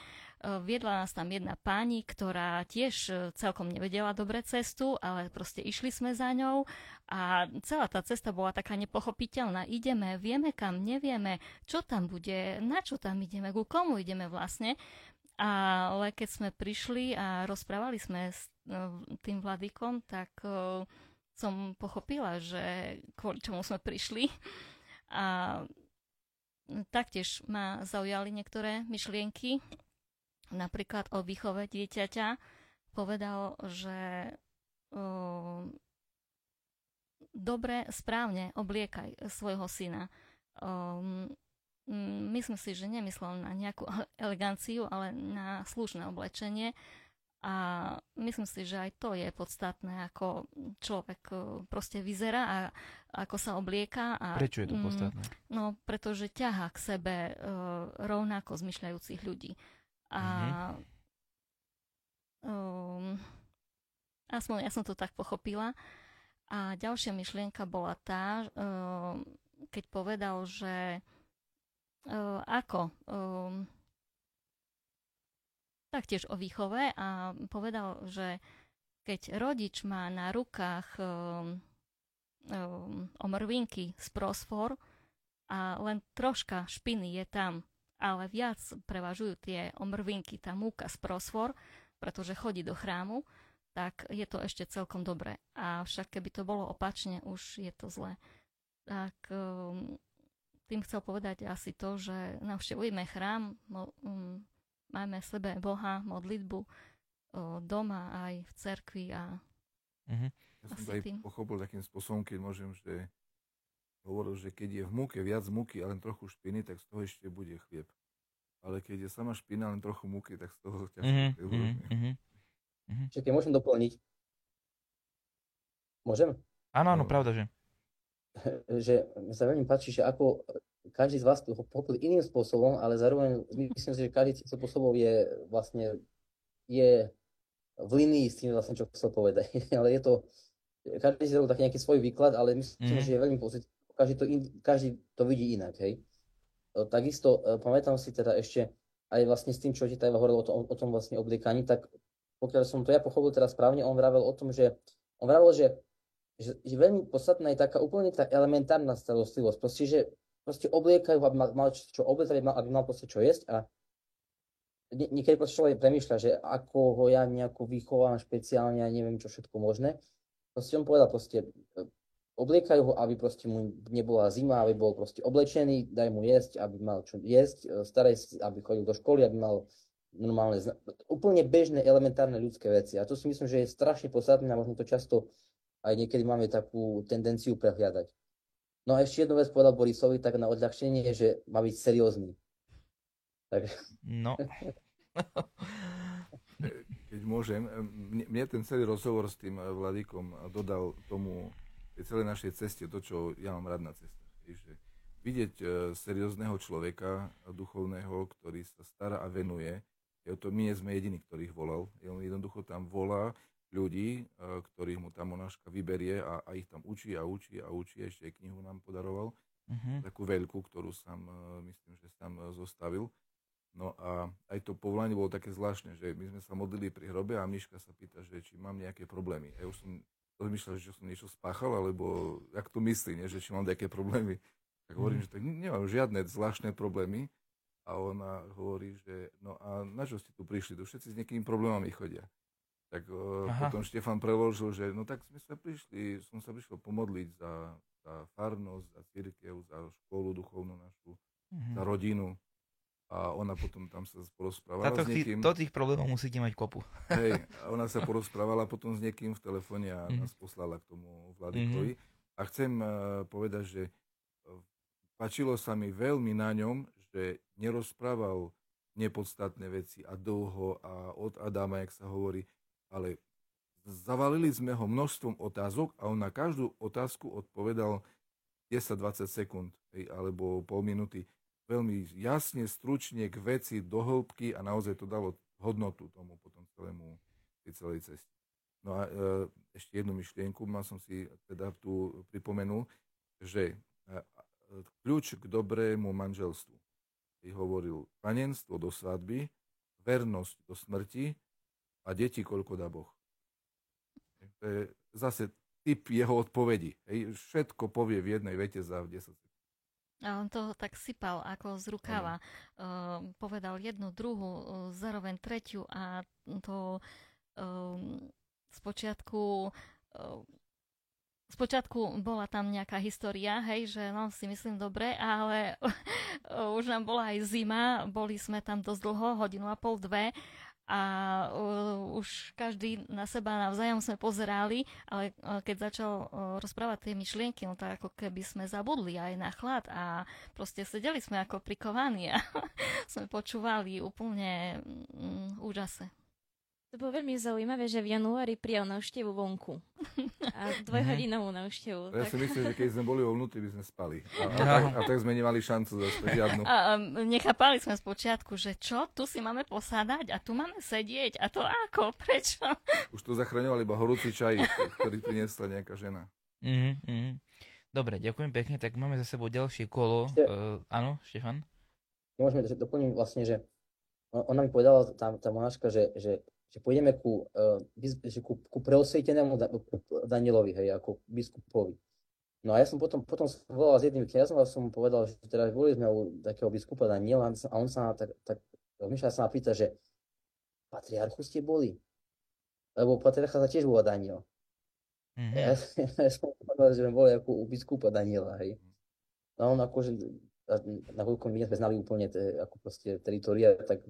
Viedla nás tam jedna pani, ktorá tiež celkom nevedela dobre cestu, ale proste išli sme za ňou a celá tá cesta bola taká nepochopiteľná. Ideme, vieme kam, nevieme, čo tam bude, na čo tam ideme, ku komu ideme vlastne. Ale keď sme prišli a rozprávali sme s No, tým vladykom, tak som pochopila, že kvôli čomu sme prišli. A taktiež ma zaujali niektoré myšlienky, napríklad o výchove dieťaťa. Povedal, že uh, dobre, správne obliekaj svojho syna. Um, myslím si, že nemyslel na nejakú eleganciu, ale na slušné oblečenie a myslím si, že aj to je podstatné, ako človek e, proste vyzerá a ako sa oblieka. A, Prečo je to mm, podstatné? No, pretože ťaha k sebe uh, rovnako zmyšľajúcich ľudí. A mm-hmm. um, aspoň ja som to tak pochopila. A ďalšia myšlienka bola tá, uh, keď povedal, že uh, ako um, taktiež o výchove a povedal, že keď rodič má na rukách um, um, omrvinky z prosfor a len troška špiny je tam, ale viac prevažujú tie omrvinky, tá múka z prosfor, pretože chodí do chrámu, tak je to ešte celkom dobré. A však keby to bolo opačne, už je to zlé. Tak um, tým chcel povedať asi to, že navštevujeme chrám, um, Máme v sebe Boha, modlitbu o, doma aj v cerkvi a uh-huh. Ja som to aj tým. pochopil takým spôsobom, keď môžem, že hovoril, že keď je v múke viac múky a len trochu špiny, tak z toho ešte bude chlieb. Ale keď je sama špina, len trochu múky, tak z toho ťažko uh-huh, uh-huh, uh-huh. Čiže môžem doplniť? Môžem? Áno, áno, no. pravda, že. Že mi sa veľmi páči, že ako každý z vás to pochopil iným spôsobom, ale zároveň myslím si, že každý z spôsobov je vlastne je v linii s tým vlastne, čo chcel povedať. ale je to, každý si robil taký nejaký svoj výklad, ale myslím, mm. že je veľmi pozitívny. Každý to, in, každý to vidí inak, hej. Takisto e, pamätám si teda ešte aj vlastne s tým, čo ti teda hovoril o tom, o tom vlastne obliekaní, tak pokiaľ som to ja pochopil teraz správne, on vravel o tom, že on vravel, že, že, že veľmi podstatná je taká úplne tá elementárna starostlivosť. Proste, že proste obliekajú, aby mal, mal čo obliekať, aby mal, aby mal proste čo jesť a nie, niekedy proste človek premýšľa, že ako ho ja nejako vychovám špeciálne a neviem čo všetko možné. Proste on povedal proste, obliekajú ho, aby proste mu nebola zima, aby bol proste oblečený, daj mu jesť, aby mal čo jesť, e, staraj aby chodil do školy, aby mal normálne, úplne bežné, elementárne ľudské veci. A to si myslím, že je strašne podstatné a možno to často aj niekedy máme takú tendenciu prehliadať. No a ešte jednu vec povedal Borisovi, tak na odľahčenie, že má byť seriózny. Tak... No. Keď môžem, mne ten celý rozhovor s tým Vladikom dodal tomu tej celej našej ceste to, čo ja mám rád na ceste. Že vidieť e, seriózneho človeka, duchovného, ktorý sa stará a venuje, je to, my nie sme jediní, ktorých volal. On jednoducho tam volá ľudí, e, ktorých mu tá monáška vyberie a, a ich tam učí a učí a učí. Ešte aj knihu nám podaroval. Uh-huh. Takú veľkú, ktorú sám, e, myslím, že sám zostavil. No a aj to povolanie bolo také zvláštne, že my sme sa modlili pri hrobe a Miška sa pýta, že či mám nejaké problémy. Ja už som rozmýšľal, že som niečo spáchal, alebo jak to myslí, nie? že či mám nejaké problémy. Tak hovorím, mm. že tak nemám žiadne zvláštne problémy. A ona hovorí, že no a na čo ste tu prišli? Tu všetci s nejakými problémami chodia. Tak uh, potom Štefan preložil, že no tak sme sa prišli, som sa prišiel pomodliť za, za farnosť, za církev, za školu duchovnú našu, mm-hmm. za rodinu a ona potom tam sa porozprávala Táto, s niekým. To tých problémov musíte mať kopu. Hej, a ona sa porozprávala potom s niekým v telefóne a mm. nás poslala k tomu Vladikovi. Mm-hmm. A chcem uh, povedať, že uh, páčilo sa mi veľmi na ňom, že nerozprával nepodstatné veci a dlho a od Adama, jak sa hovorí, ale zavalili sme ho množstvom otázok a on na každú otázku odpovedal 10-20 sekúnd alebo pol minúty veľmi jasne, stručne k veci, do hĺbky a naozaj to dalo hodnotu tomu potom celému, tej celej ceste. No a e, ešte jednu myšlienku, mal som si teda tu pripomenul, že e, kľúč k dobrému manželstvu. I hovoril panenstvo do svadby, vernosť do smrti a deti koľko dá Boh. To je zase typ jeho odpovedi. Hej, všetko povie v jednej vete za 10 sekúnd. A on to tak sypal ako z rukava. Uh, povedal jednu, druhú, uh, zároveň tretiu a to uh, spočiatku uh, Spočiatku bola tam nejaká história, hej, že no si myslím dobre, ale už nám bola aj zima, boli sme tam dosť dlho, hodinu a pol, dve a uh, už každý na seba navzájom sme pozerali, ale uh, keď začal uh, rozprávať tie myšlienky, no tak ako keby sme zabudli aj na chlad a proste sedeli sme ako prikovaní a sme počúvali úplne um, úžase. To bolo veľmi zaujímavé, že v januári prijal návštevu vonku. A dvojhodinovú návštevu. Ja tak... si myslím, že keď sme boli vnútri, by sme spali. A, a, tak, a tak sme nemali šancu zase žiadnu. A, nechápali sme spočiatku, že čo, tu si máme posádať a tu máme sedieť. A to ako? Prečo? Už tu zachraňoval iba horúci čaj, ktorý priniesla nejaká žena. Mm-hmm. Dobre, ďakujem pekne. Tak máme za sebou ďalšie kolo. Uh, áno, Štefan? Môžeme doplniť vlastne, že ona mi povedala, tá, tá monáška, že, že že pôjdeme ku, uh, že ku, ku preosvietenému Danielovi, hej, ako biskupovi. No a ja som potom, potom som volal s jedným kniazom a som mu povedal, že teda boli sme u takého biskupa Daniela a on sa tak, tak Miša sa ma pýta, že patriarchu ste boli? Lebo patriarcha sa tiež volá Daniel. Mm-hmm. Ja, ja som povedal, že sme boli ako u biskupa Daniela, hej. No on akože, nakoľko my sme znali úplne te, ako proste teritoria, tak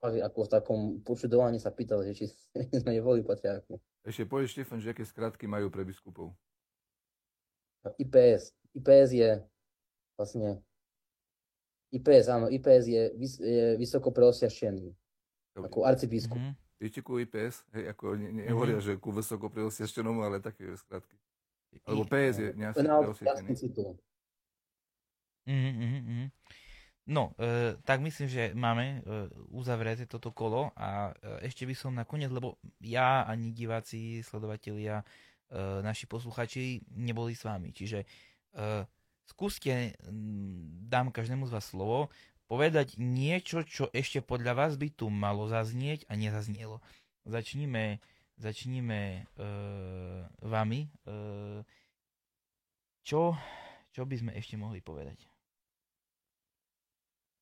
ako v takom počudovaní sa pýtal, že či sme neboli patriarchu. Ešte povieš, Štefan, že aké skratky majú pre biskupov? IPS. IPS je vlastne IPS, áno, IPS je, vys, je vysoko preosiašený. Ako arcibiskup. Mm-hmm. Viete ku IPS? Hej, ako ne, ne, nehovoria, mm-hmm. že ku vysoko preosiašenému, ale také skratky. Alebo PS je nejak Na preosvietený. jasný No, e, tak myslím, že máme e, uzavreté toto kolo a e, ešte by som nakoniec, lebo ja ani diváci, sledovatelia, e, naši posluchači neboli s vami. Čiže e, skúste, dám každému z vás slovo, povedať niečo, čo ešte podľa vás by tu malo zaznieť a nezaznielo. Začníme, začníme e, vami. E, čo, čo by sme ešte mohli povedať?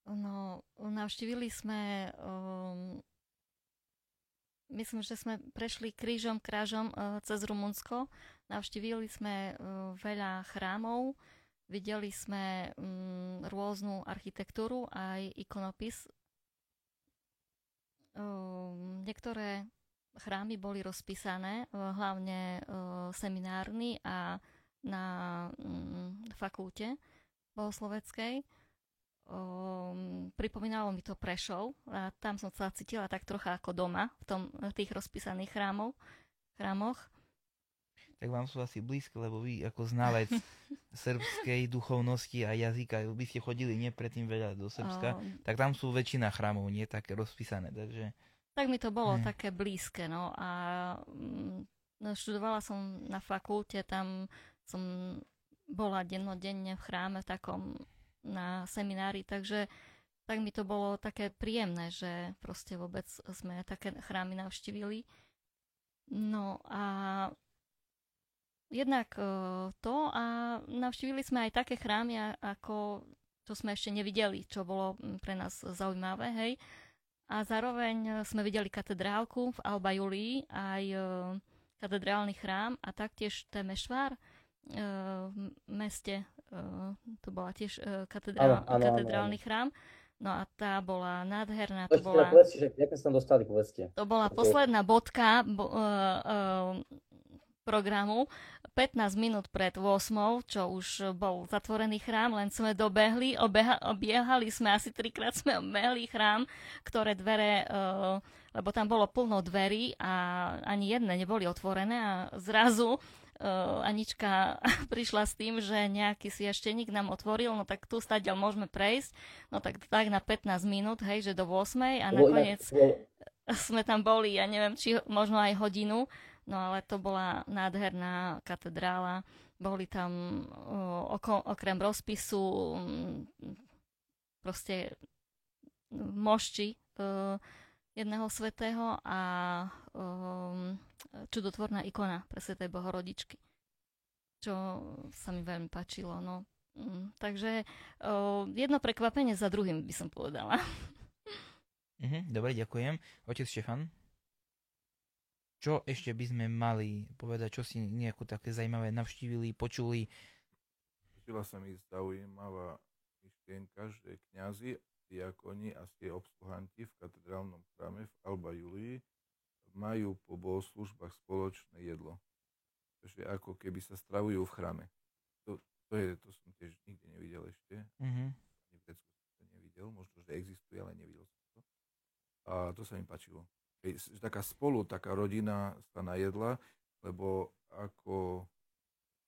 No, navštívili sme, um, myslím, že sme prešli krížom, krážom uh, cez Rumunsko. Navštívili sme uh, veľa chrámov, videli sme um, rôznu architektúru, aj ikonopis. Um, niektoré chrámy boli rozpísané, uh, hlavne uh, seminárny a na um, fakulte bohosloveckej um, pripomínalo mi to Prešov a tam som sa cítila tak trocha ako doma v, tom, v tých rozpísaných chrámov, chrámoch. Tak vám sú asi blízke, lebo vy ako znalec srbskej duchovnosti a jazyka, by ste chodili nie predtým veľa do Srbska, Um, tak tam sú väčšina chrámov nie také rozpísané, takže tak mi to bolo Hm. také blízke, no a mm, no, študovala som na fakulte, tam som bola dennodenne v chráme takom na seminári, takže tak mi to bolo také príjemné, že proste vôbec sme také chrámy navštívili. No a jednak e, to a navštívili sme aj také chrámy, ako čo sme ešte nevideli, čo bolo pre nás zaujímavé, hej. A zároveň e, sme videli katedrálku v Alba Julii, aj e, katedrálny chrám a taktiež Temešvár v meste. E, to bola tiež e, katedrál, áno, áno, katedrálny chrám. No a tá bola nádherná. To bola, povedzte, že jak sme dostali, povedzte. to bola posledná bodka bo, uh, uh, programu. 15 minút pred 8, čo už bol zatvorený chrám, len sme dobehli, obeha, obiehali sme, asi trikrát sme obehli chrám, ktoré dvere, uh, lebo tam bolo plno dverí a ani jedné neboli otvorené a zrazu uh, Anička prišla s tým, že nejaký sviašteník nám otvoril, no tak tu stadiaľ môžeme prejsť, no tak, tak na 15 minút, hej, že do 8 a bolo nakoniec bolo- sme tam boli, ja neviem, či možno aj hodinu, no ale to bola nádherná katedrála. Boli tam oko, okrem rozpisu proste mošti e, jedného svetého a um, čudotvorná ikona pre svetej Bohorodičky, čo sa mi veľmi páčilo. No. Mm, takže o, jedno prekvapenie za druhým by som povedala. Mhm, dobre, ďakujem. Otec Štefan? Čo ešte by sme mali povedať, čo si nejako také zaujímavé navštívili, počuli? Žila sa mi zaujímavá myšlienka, že kňazi, diakoni a tie obsluhanti v katedrálnom chráme v Alba Julii majú po bohoslužbách spoločné jedlo. Takže ako keby sa stravujú v chráme. To, to, je, to som tiež nikde nevidel ešte. Mhm. Ani v Grécku som to nevidel. Možno, že existuje, ale nevidel som to. A to sa mi páčilo. Keď taká spolu, taká rodina sa najedla, lebo ako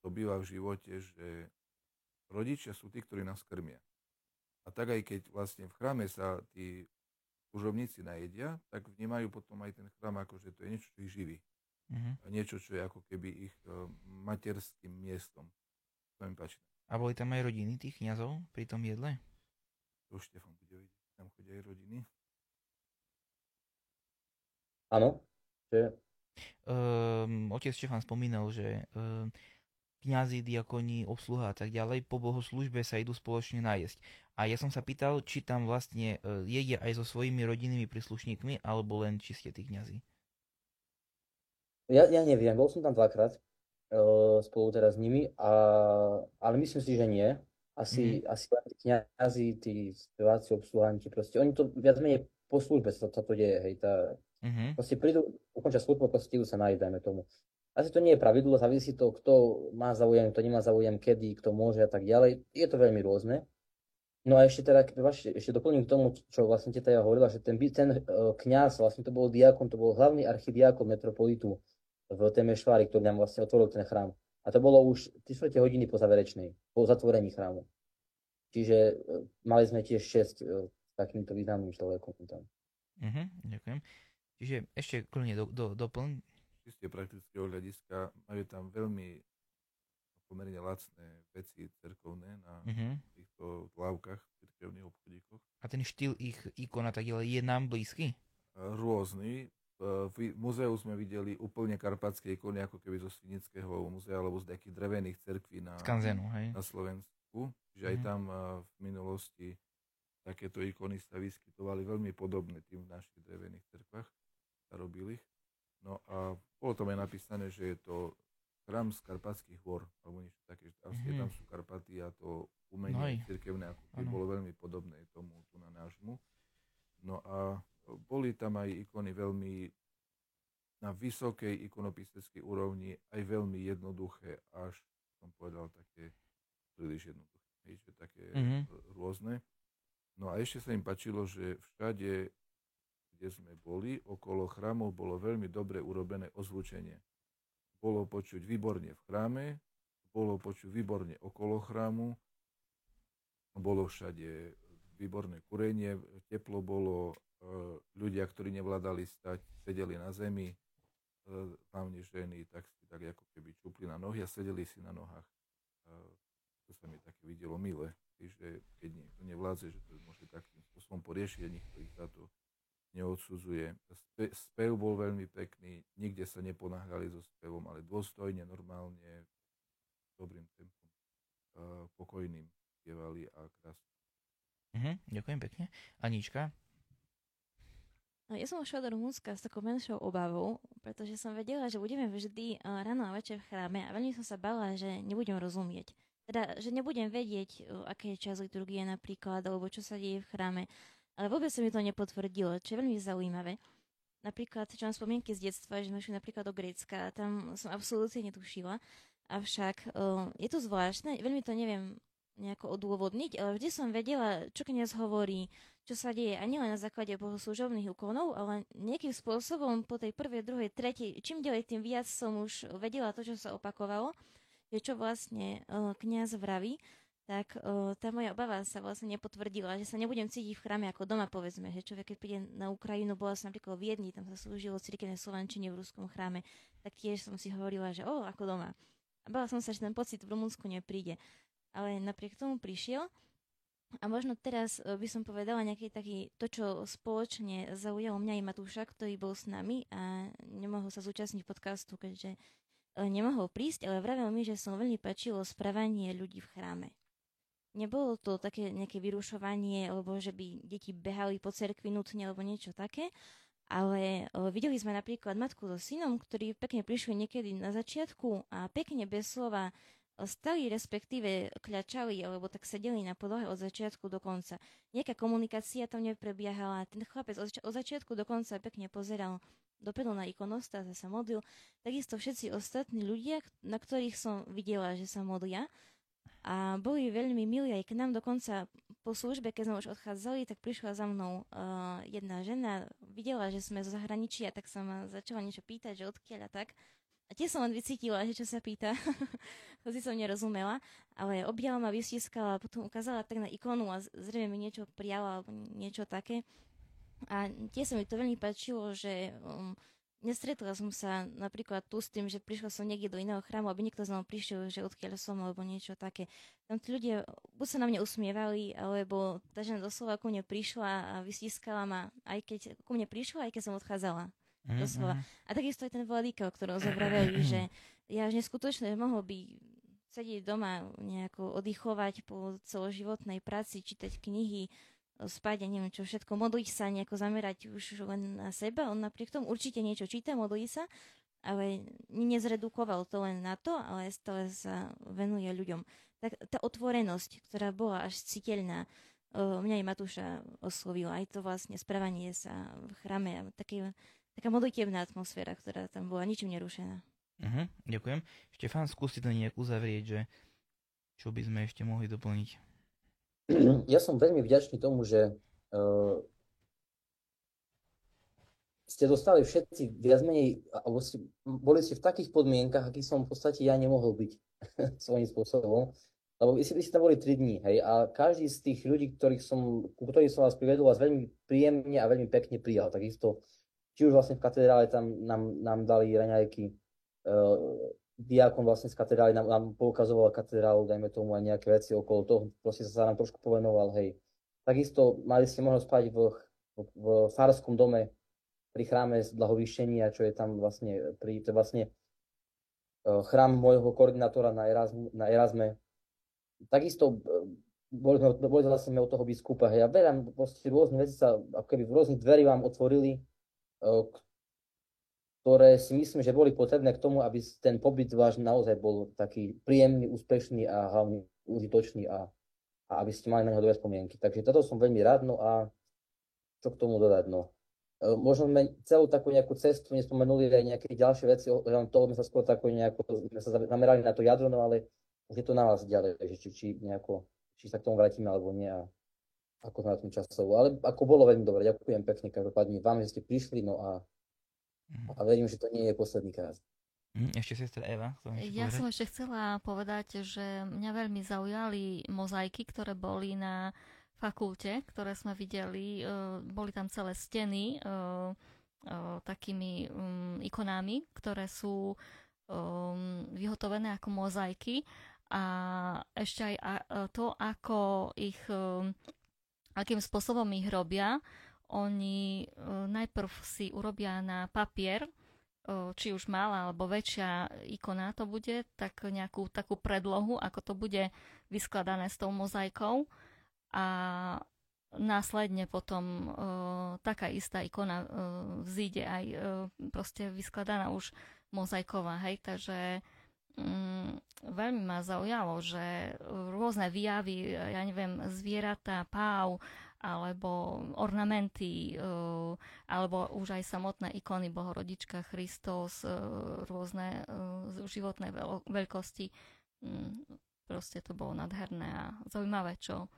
to býva v živote, že rodičia sú tí, ktorí nás krmia. A tak aj keď vlastne v chráme sa tí služobníci najedia, tak vnímajú potom aj ten chrám ako, že to je niečo, čo ich živí. Mhm. A niečo, čo je ako keby ich eh, materským miestom. To mi páči. A boli tam aj rodiny tých kňazov pri tom jedle? To už Štefan bude vidieť. Tam chodia aj rodiny. Áno, Um, otec Štefan spomínal, že um, kňazi, diakoni, obsluha a tak ďalej po bohoslužbe sa idú spoločne najesť. A ja som sa pýtal, či tam vlastne uh, jedia aj so svojimi rodinnými príslušníkmi, alebo len či ste tí kňazi. ja, ja neviem, bol som tam dvakrát uh, spolu teraz s nimi, a, ale myslím si, že nie. Asi, asi len tí kňazi, tí speváci, obsluhanti, proste oni to viac menej po službe sa, sa to deje, hej, tá, Mhm. Proste prídu, ukončia službu, proste idú sa nájsť, dajme tomu. Asi to nie je pravidlo, závisí to, kto má záujem, kto nemá záujem, kedy, kto môže a tak ďalej. Je to veľmi rôzne. No a ešte teda, vaš- ešte doplním k tomu, čo vlastne teta ja hovorila, že ten, ten uh, kňaz, vlastne to bol diakon, to bol hlavný archidiakon metropolitu v Temešvári, ktorý nám vlastne otvoril ten chrám. A to bolo už 3 hodiny po záverečnej, po zatvorení chrámu. Čiže e, mali sme tiež 6 e, s takýmto významným človekom tam. Uh-huh, ďakujem. Čiže ešte kľudne do, do, doplň. Čisté praktického hľadiska majú tam veľmi pomerne lacné veci cerkovné na uh-huh. týchto lávkach, cirkevných obchodíkoch. A ten štýl ich ikona tak je nám blízky? Rôzny. V muzeu sme videli úplne karpatské ikony, ako keby zo Svinického muzea, alebo z nejakých drevených cerkví na, Skanzenu, hej. na Slovensku. Čiže uh-huh. aj mhm. tam v minulosti takéto ikony sa vyskytovali veľmi podobné tým v našich drevených cerkvách starobylých. No a bolo tam aj napísané, že je to chrám z Karpatských hôr, alebo niečo také, že mm-hmm. tam sú Karpaty a to umenie no cirkevné ako bolo veľmi podobné tomu tu na nášmu. No a boli tam aj ikony veľmi na vysokej ikonopisteckej úrovni, aj veľmi jednoduché, až som povedal také príliš jednoduché, hej, že také mm-hmm. rôzne. No a ešte sa im páčilo, že všade, kde sme boli, okolo chrámov bolo veľmi dobre urobené ozvučenie bolo počuť výborne v chráme, bolo počuť výborne okolo chrámu, bolo všade výborné kurenie, teplo bolo, e, ľudia, ktorí nevládali stať, sedeli na zemi, e, hlavne ženy, tak si tak ako keby čupli na nohy a sedeli si na nohách. E, to sa mi také videlo milé, že keď niekto nevládze, že to môže takým spôsobom poriešiť a nikto ich za to neodsudzuje. Spe, spev bol veľmi pekný, nikde sa neponáhľali so spevom, ale dôstojne, normálne, dobrým tempom, uh, pokojným spievali a krásne. Uh-huh, ďakujem pekne. Anička? No, ja som šla do Rumúnska s takou menšou obavou, pretože som vedela, že budeme vždy ráno a večer v chráme a veľmi som sa bala, že nebudem rozumieť. Teda, že nebudem vedieť, aké je čas liturgie napríklad, alebo čo sa deje v chráme. Ale vôbec sa mi to nepotvrdilo, čo je veľmi zaujímavé. Napríklad, čo mám spomienky z detstva, že sme šli napríklad do Grécka, tam som absolútne netušila. Avšak uh, je to zvláštne, veľmi to neviem nejako odôvodniť, ale vždy som vedela, čo kniaz hovorí, čo sa deje, a nielen na základe bohoslúžobných úkonov, ale nejakým spôsobom po tej prvej, druhej, tretej, čím ďalej, tým viac som už vedela to, čo sa opakovalo, že čo vlastne uh, kniaz vraví tak uh, tá moja obava sa vlastne nepotvrdila, že sa nebudem cítiť v chráme ako doma, povedzme, že človek, keď príde na Ukrajinu, bola som napríklad v Viedni, tam sa slúžilo cirkevné slovančine v ruskom chráme, tak tiež som si hovorila, že o, ako doma. A bala som sa, že ten pocit v Rumunsku nepríde. Ale napriek tomu prišiel. A možno teraz uh, by som povedala nejaký taký, to, čo spoločne zaujalo mňa i Matúša, ktorý bol s nami a nemohol sa zúčastniť podcastu, keďže uh, nemohol prísť, ale vravel mi, že som veľmi páčilo správanie ľudí v chráme Nebolo to také nejaké vyrušovanie, alebo že by deti behali po cerkvi nutne, alebo niečo také. Ale videli sme napríklad matku so synom, ktorí pekne prišli niekedy na začiatku a pekne bez slova stali, respektíve kľačali, alebo tak sedeli na podlohe od začiatku do konca. Nejaká komunikácia tam neprebiehala, ten chlapec od, začiatku do konca pekne pozeral dopredu na ikonostáz a sa modlil. Takisto všetci ostatní ľudia, na ktorých som videla, že sa modlia, a boli veľmi milí aj k nám, dokonca po službe, keď sme už odchádzali, tak prišla za mnou uh, jedna žena, videla, že sme zo zahraničia, tak sa ma začala niečo pýtať, že odkiaľ a tak. A tie som len vycítila, že čo sa pýta. Hoci som nerozumela, ale objala ma, vystiskala, potom ukázala tak na ikonu a zrejme mi niečo prijala alebo niečo také. A tie sa mi to veľmi páčilo, že um, Nestretla som sa napríklad tu s tým, že prišla som niekde do iného chrámu, aby niekto za mnou prišiel, že odkiaľ som alebo niečo také. Tam tí ľudia buď sa na mňa usmievali, alebo tá žena doslova ku mne prišla a vystiskala ma, aj keď ku mne prišla, aj keď som odchádzala. Mm-hmm. Doslova. A takisto aj ten vladíka, o ktorom zobraveli, že ja neskutočne mohol by sedieť doma, nejako oddychovať po celoživotnej práci, čítať knihy, spať a neviem čo všetko, modliť sa, nejako zamerať už len na seba. On napriek tomu určite niečo číta, modlí sa, ale nezredukoval to len na to, ale stále sa venuje ľuďom. Tak tá otvorenosť, ktorá bola až citeľná, mňa aj Matúša oslovila, aj to vlastne správanie sa v chrame, taký, taká modlitebná atmosféra, ktorá tam bola ničím nerušená. Uh-huh, ďakujem. Štefán, skúste to nejak uzavrieť, že čo by sme ešte mohli doplniť. ja som veľmi vďačný tomu, že uh, ste dostali všetci viac menej, alebo ste, boli ste v takých podmienkach, akých som v podstate ja nemohol byť svojím spôsobom. Lebo vy, vy ste tam boli 3 dní, hej, a každý z tých ľudí, ktorých som, ku ktorých som vás privedol, vás veľmi príjemne a veľmi pekne prijal. Takisto, či už vlastne v katedrále tam nám, nám dali raňajky, uh, diakon vlastne z katedrály nám, nám poukazoval katedrálu, dajme tomu aj nejaké veci okolo toho, proste sa nám trošku povenoval, hej. Takisto mali ste možnosť spať v, v, farskom dome, pri chráme z Blahovýšenia, čo je tam vlastne, pri, to je vlastne e, chrám môjho koordinátora na, Erasmu, na Erasme. Takisto e, boli sme, boli vlastne od toho biskupa, hej, a veľa proste rôzne veci sa, ako keby v rôznych dverí vám otvorili, e, ktoré si myslím, že boli potrebné k tomu, aby ten pobyt váš naozaj bol taký príjemný, úspešný a hlavne užitočný a, a aby ste mali na neho dobré spomienky. Takže toto som veľmi rád, no a čo k tomu dodať, no. E, možno sme celú takú nejakú cestu nespomenuli aj nejaké ďalšie veci, len toho sme sa skôr takú nejako, sme sa zamerali na to jadro, no ale je to na vás ďalej, že či, či, nejako, či sa k tomu vrátime alebo nie a ako na tom časovo. Ale ako bolo veľmi dobre, ďakujem pekne každopádne vám, že ste prišli, no a, a verím, že to nie je posledný krát. Mhm, ešte sestra Eva? Ja povedať? som ešte chcela povedať, že mňa veľmi zaujali mozaiky, ktoré boli na fakulte, ktoré sme videli, e, boli tam celé steny e, e, takými mm, ikonami, ktoré sú vyhotovené ako mozaiky a ešte aj to, ako ich, akým spôsobom ich robia. Oni najprv si urobia na papier, či už malá alebo väčšia ikona to bude, tak nejakú takú predlohu, ako to bude vyskladané s tou mozaikou. A následne potom uh, taká istá ikona vzíde aj uh, proste vyskladaná už mozaiková, hej, takže um, veľmi ma zaujalo, že rôzne výjavy, ja neviem, zvieratá, páv, alebo ornamenty, uh, alebo už aj samotné ikony Bohorodička, Kristus, uh, rôzne uh, životné veľkosti. Um, proste to bolo nadherné a zaujímavé, čo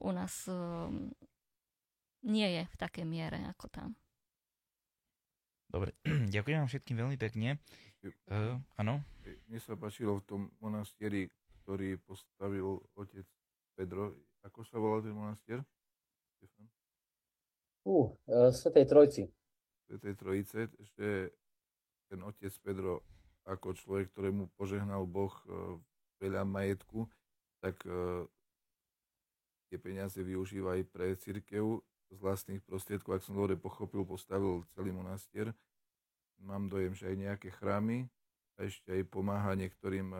u nás nie je v takej miere ako tam. Dobre, ďakujem vám všetkým veľmi pekne. Uh, áno? Mne sa páčilo v tom monastieri, ktorý postavil otec Pedro. Ako sa volá ten monastier? Uh, uh, Svetej Trojci. Svetej Trojice, že ten otec Pedro ako človek, ktorému požehnal Boh uh, veľa majetku, tak uh, tie peniaze využíva aj pre církev z vlastných prostriedkov, ak som dobre pochopil, postavil celý monastier. Mám dojem, že aj nejaké chrámy a ešte aj pomáha niektorým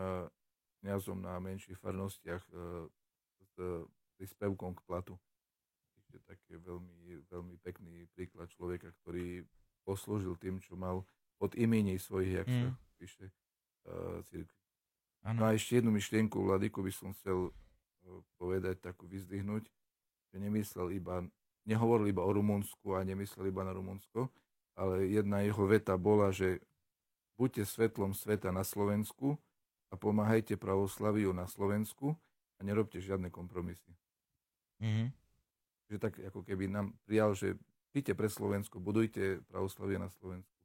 kniazom na menších farnostiach s príspevkom k platu. Je taký veľmi, veľmi pekný príklad človeka, ktorý poslúžil tým, čo mal od imení svojich, jak mm. sa píše, uh, církvi. No a ešte jednu myšlienku, Vladyku, by som chcel povedať, takú vyzdvihnúť, že nemyslel iba, nehovoril iba o Rumunsku a nemyslel iba na Rumunsko, ale jedna jeho veta bola, že buďte svetlom sveta na Slovensku a pomáhajte pravoslaviu na Slovensku a nerobte žiadne kompromisy. Mm-hmm. Že tak ako keby nám prijal, že píte pre Slovensko, budujte pravoslavie na Slovensku.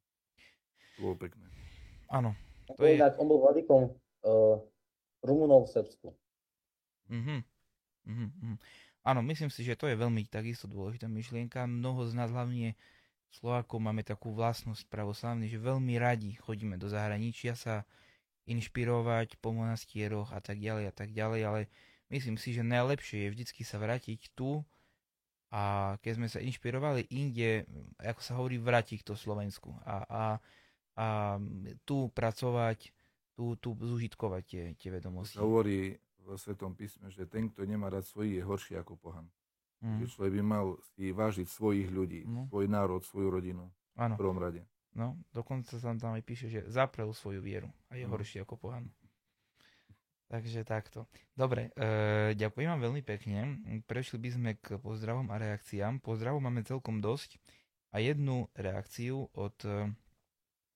To bolo pekné. Áno. To je... on bol vladikom uh, Rumunov v Srbsku. Mm-hmm. Mm-hmm. Áno, myslím si, že to je veľmi takisto dôležitá myšlienka. Mnoho z nás, hlavne Slovákov, máme takú vlastnosť pravoslavný, že veľmi radi chodíme do zahraničia sa inšpirovať po monastieroch a tak ďalej a tak ďalej, ale myslím si, že najlepšie je vždycky sa vrátiť tu a keď sme sa inšpirovali inde, ako sa hovorí, vrátiť to Slovensku a, a, a tu pracovať, tu, tu zužitkovať tie, tie vedomosti. Hovorí v Svetom písme, že ten, kto nemá rád svojich, je horší ako pohan. Mm. Že človek by mal si vážiť svojich ľudí, mm. svoj národ, svoju rodinu ano. v prvom rade. No, dokonca sa tam aj píše, že zaprel svoju vieru a je no. horší ako pohan. Takže takto. Dobre, e, ďakujem vám veľmi pekne. Prešli by sme k pozdravom a reakciám. Pozdravov máme celkom dosť a jednu reakciu od e,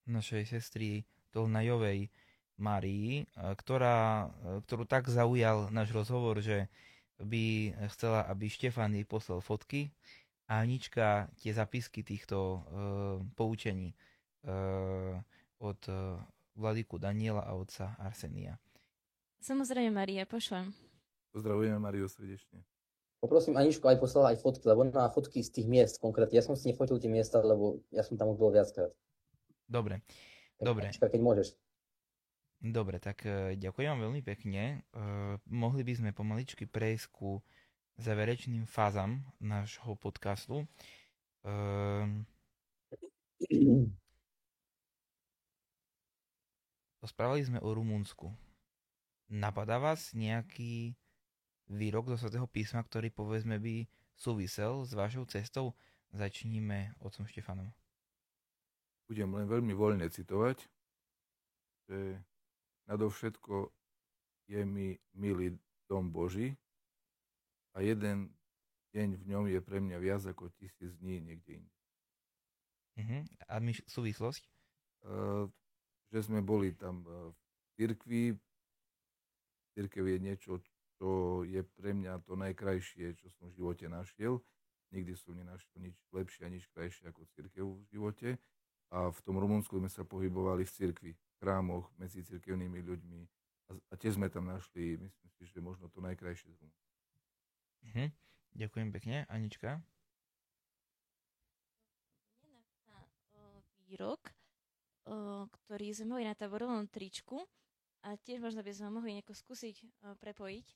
našej sestry Dolnajovej, Marii, e, ktorá, e, ktorú tak zaujal náš rozhovor, že by chcela, aby Štefan jej poslal fotky a Anička tie zapisky týchto uh, poučení uh, od vladyku Daniela a otca Arsenia. Samozrejme, Maria, pošlem. Pozdravujeme Mariu srdečne. Poprosím Aničku aj poslala aj fotky, lebo ona má fotky z tých miest konkrétne. Ja som si nefotil tie miesta, lebo ja som tam už bol viackrát. Dobre, Tak, Dobre. Anička, keď môžeš. dobre, tak uh, ďakujem vám veľmi pekne. Uh, mohli by sme pomaličky prejsť ku záverečným fázam nášho podcastu. Uh, Rozprávali sme o Rumunsku. Napadá vás nejaký výrok zo svätého písma, ktorý povedzme by súvisel s vašou cestou? Začníme otcom Štefanom. Budem len veľmi voľne citovať, že nadovšetko je mi milý dom Boží a jeden deň v ňom je pre mňa viac ako tisíc dní niekde inde. Uh-huh. A my súvislosť? Eh, že sme boli tam eh, v cirkvi. Cirkev je niečo, čo je pre mňa to najkrajšie, čo som v živote našiel. Nikdy som nenašiel nič lepšie a nič krajšie ako cirkev v živote. A v tom Rumunsku sme sa pohybovali v cirkvi, v chrámoch, medzi cirkevnými ľuďmi. A, a tiež sme tam našli, myslím si, že možno to najkrajšie z Rumunska. Uh-huh. Ďakujem pekne. Anička? Výrok, ktorý sme mali na taborovom tričku a tiež možno by sme mohli nejako skúsiť o, prepojiť.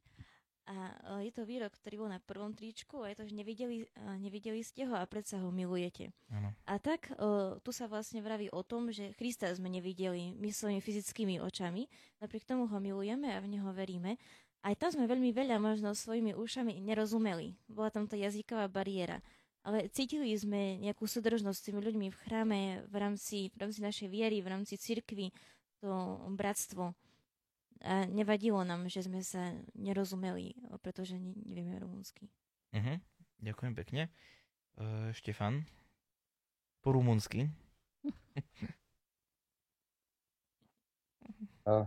A o, je to výrok, ktorý bol na prvom tričku a je to, že nevideli, o, nevideli ste ho a predsa ho milujete. Áno. A tak tu sa vlastne vraví o tom, že Krista sme nevideli my svojimi fyzickými očami, napriek tomu ho milujeme a v neho veríme. Aj tam sme veľmi veľa možno svojimi ušami nerozumeli. Bola tam tá jazyková bariéra. Ale cítili sme nejakú súdržnosť s tými ľuďmi v chráme, v rámci, v rámci našej viery, v rámci cirkvy, to bratstvo. A nevadilo nám, že sme sa nerozumeli, pretože ne, nevieme rumúnsky. Uh-huh. Ďakujem pekne. Uh, Štefan? Po rumunsky? A...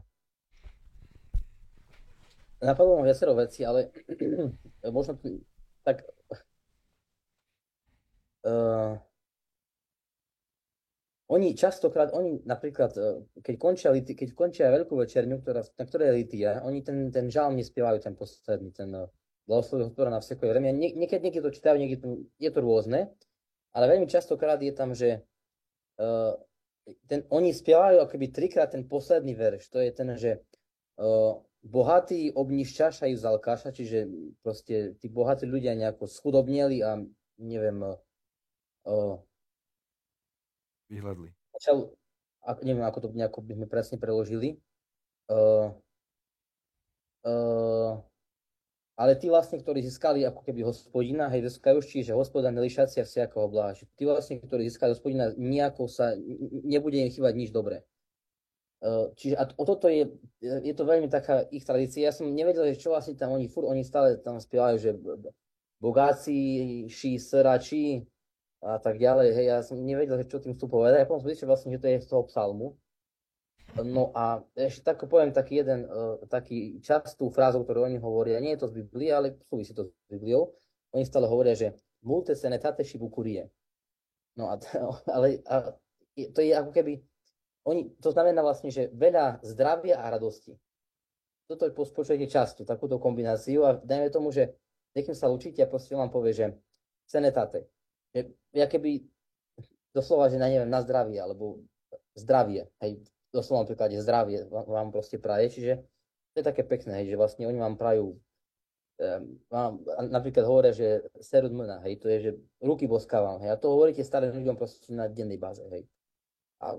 Napadlo ma viacero veci, ale možno tak uh, oni častokrát, oni napríklad, eh, keď končia, keď končia veľkú večerňu, ktorá, na ktorej litia, oni ten, ten žalm nespievajú, ten posledný, ten uh, Blahosloví hospodára na vsekoje vremia. Nie, niekedy, niekedy to čítajú, niekedy to, je to rôzne, ale veľmi častokrát je tam, že uh, ten, oni spievajú akoby trikrát ten posledný verš. To je ten, že uh, bohatí obnišťašajú z alkáša, čiže proste tí bohatí ľudia nejako schudobneli a neviem, uh, Vyhľadli. začal, ak, neviem, ako to nejako by sme presne preložili, uh, uh, ale tí vlastne, ktorí získali ako keby hospodina, hej, vyskajúšči, že hospoda nelišacia vsiakoho blaha. Že tí vlastne, ktorí získali hospodina, nejako sa, nebude im chýbať nič dobré. Uh, čiže a o toto je, je to veľmi taká ich tradícia. Ja som nevedel, že čo vlastne tam oni, furt oni stále tam spievajú, že bogáci, ší, srači a tak ďalej. Hej, ja som nevedel, čo tým chcú povedať. Ja potom som zistil vlastne, že to je z toho psalmu. No a ešte tak poviem taký jeden, uh, taký častú frázu, ktorú oni hovoria, nie je to z Biblie, ale súvisí to s Bibliou. Oni stále hovoria, že multe se netate shibukurie. No a, ale a, je- to je ako keby, oni, to znamená vlastne, že veľa zdravia a radosti. Toto počujete často, takúto kombináciu a dajme tomu, že niekým sa učíte a proste vám povie, že senetate. Že, ja keby doslova, že na, neviem, na zdravie, alebo zdravie, hej, doslova príklade zdravie vám, proste praje, čiže to je také pekné, hej, že vlastne oni vám prajú, um, vám, napríklad hovoria, že serud mna, hej, to je, že ruky boskávam, hej, a to hovoríte starým ľuďom proste na dennej báze, hej. A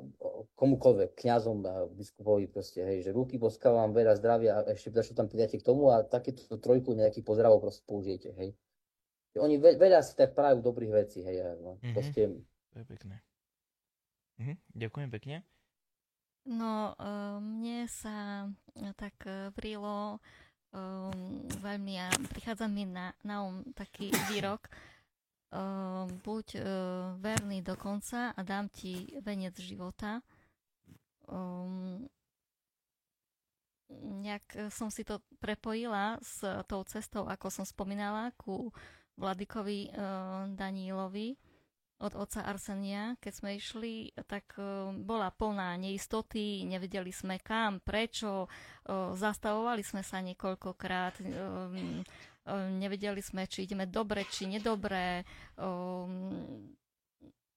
komukoľvek, kňazom biskupovi proste, hej, že ruky boskávam, veľa zdravia a ešte čo tam pridáte k tomu a takéto trojku nejakých pozdravov proste použijete, hej. Oni ve, veľa si tak prajú dobrých vecí, hej, no, Mhm. proste, To je pekné. Uh-huh. Ďakujem pekne. No, eh, mne sa eh, tak eh, vrilo um, veľmi a prichádza mi na, na um taký výrok um, buď uh, verný do konca a dám ti venec života. Um, nejak som si to prepojila s tou cestou, ako som spomínala, ku Vladikovi Danílovi od oca Arsenia, keď sme išli, tak bola plná neistoty, nevedeli sme kam, prečo, zastavovali sme sa niekoľkokrát, nevedeli sme, či ideme dobre, či nedobre,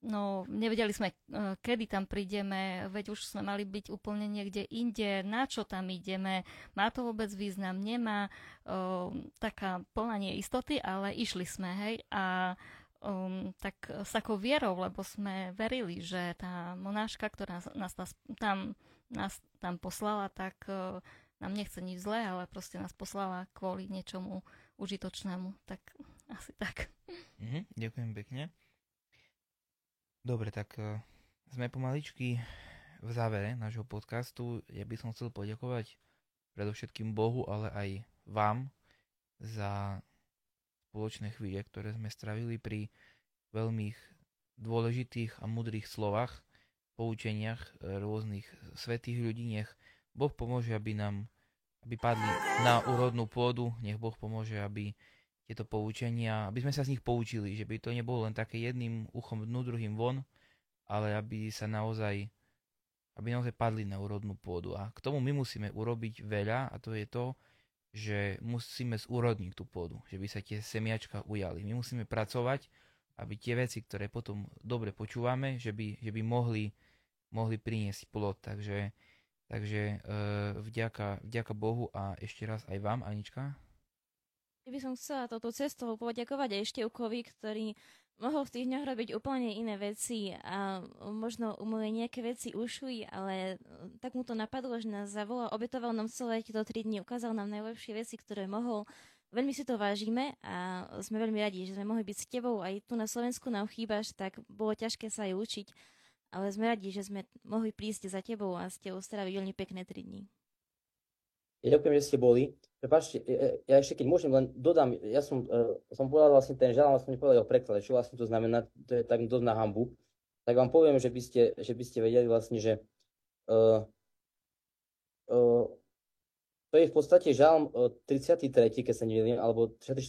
No, nevedeli sme, e, kedy tam prídeme, veď už sme mali byť úplne niekde inde, na čo tam ideme, má to vôbec význam, nemá, o, taká plná neistoty, ale išli sme, hej, a um, tak s takou vierou, lebo sme verili, že tá monáška, ktorá nás, nás tam, nás tam poslala, tak uh, nám nechce nič zlé, ale proste nás poslala kvôli niečomu užitočnému, tak asi tak. Mhm, ďakujem pekne. Dobre, tak uh, sme pomaličky v závere nášho podcastu. Ja by som chcel poďakovať predovšetkým Bohu, ale aj vám za spoločné chvíle, ktoré sme stravili pri veľmi dôležitých a mudrých slovách, poučeniach e, rôznych svetých ľudí. Nech Boh pomôže, aby nám aby padli na úrodnú pôdu. Nech Boh pomôže, aby tieto poučenia, aby sme sa z nich poučili, že by to nebolo len také jedným uchom dnu, druhým von, ale aby sa naozaj, aby naozaj padli na úrodnú pôdu. A k tomu my musíme urobiť veľa a to je to, že musíme zúrodniť tú pôdu, že by sa tie semiačka ujali. My musíme pracovať, aby tie veci, ktoré potom dobre počúvame, že by, že by mohli, mohli priniesť plod. Takže, takže e, vďaka, vďaka Bohu a ešte raz aj vám, Anička. By som chcela touto cestou poďakovať aj Števkovi, ktorý mohol v tých dňoch robiť úplne iné veci a možno mu nejaké veci ušli, ale tak mu to napadlo, že nás zavolal, obetoval nám celé tieto tri dni, ukázal nám najlepšie veci, ktoré mohol. Veľmi si to vážime a sme veľmi radi, že sme mohli byť s tebou. Aj tu na Slovensku nám chýbaš, tak bolo ťažké sa aj učiť. Ale sme radi, že sme mohli prísť za tebou a s tebou straviť veľmi pekné tri dni. Ďakujem, že ste boli. Prepačte, ja ešte keď môžem, len dodám, ja som, uh, som povedal vlastne ten žalm, som nepovedal o preklade, čo vlastne to znamená, to je tak dosť na hambu. Tak vám poviem, že by ste, že by ste vedeli vlastne, že uh, uh, to je v podstate žalm uh, 33, keď sa nevedím, alebo 34,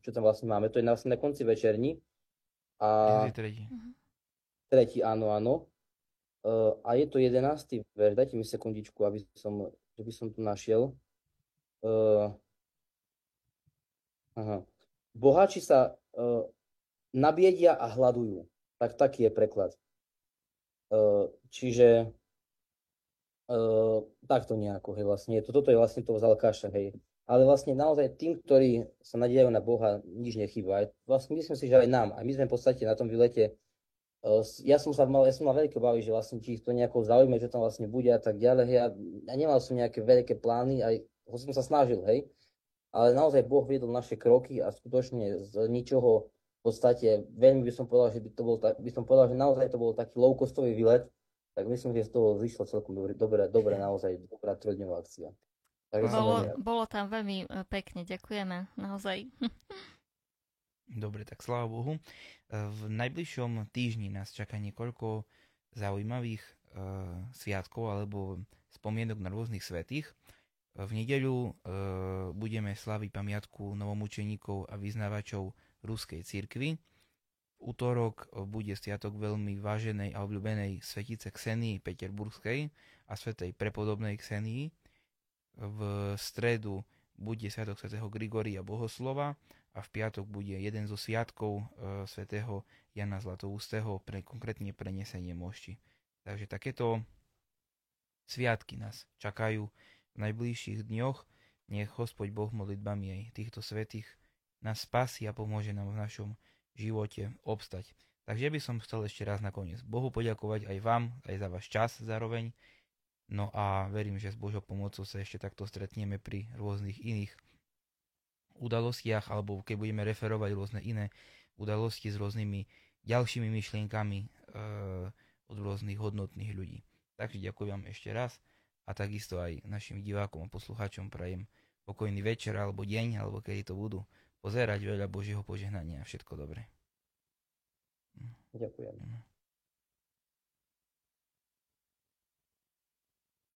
čo tam vlastne máme, to je vlastne na konci večerní. A... Tretí. Tretí, áno, áno. Uh, a je to 11. verš, dajte mi sekundičku, aby som že by som tu našiel. Uh, aha. Boháči sa uh, nabiedia a hľadujú. Tak taký je preklad. Uh, čiže uh, takto nejako, hej, vlastne. Toto je vlastne to vzal kaša, hej. Ale vlastne naozaj tým, ktorí sa nadiejajú na Boha, nič nechýba. Vlastne myslím si, že aj nám. A my sme v podstate na tom výlete ja som sa mal, ja som mal veľké obavy, že vlastne či ich to nejako zaujíma, čo tam vlastne bude a tak ďalej. Ja, ja nemal som nejaké veľké plány, aj ho som sa snažil, hej. Ale naozaj Boh viedol naše kroky a skutočne z ničoho v podstate veľmi by som povedal, že by to bol tak, by som povedal, že naozaj to bol taký low-costový výlet, tak myslím, že z toho vyšlo celkom dobre, dobre, dobre naozaj dobrá trojdňová akcia. bolo, bolo tam veľmi e, pekne, ďakujeme, naozaj. Dobre, tak sláva Bohu. V najbližšom týždni nás čaká niekoľko zaujímavých uh, sviatkov alebo spomienok na rôznych svetých. V nedeľu uh, budeme slaviť pamiatku novomučeníkov a vyznávačov Ruskej cirkvi. V útorok bude sviatok veľmi váženej a obľúbenej svetice Ksenii Peterburskej a svetej prepodobnej Ksenii. V stredu bude sviatok svätého Grigoria Bohoslova a v piatok bude jeden zo sviatkov e, svätého Jana Zlatoústeho, pre, konkrétne prenesenie mošti. Takže takéto sviatky nás čakajú v najbližších dňoch. Nech Hospod Boh modlitbami aj týchto svetých nás spasí a pomôže nám v našom živote obstať. Takže by som chcel ešte raz nakoniec Bohu poďakovať aj vám, aj za váš čas zároveň. No a verím, že s Božou pomocou sa ešte takto stretneme pri rôznych iných udalostiach, alebo keď budeme referovať rôzne iné udalosti s rôznymi ďalšími myšlienkami e, od rôznych hodnotných ľudí. Takže ďakujem vám ešte raz a takisto aj našim divákom a poslucháčom prajem pokojný večer alebo deň, alebo kedy to budú pozerať veľa Božieho požehnania a všetko dobré. Ďakujem.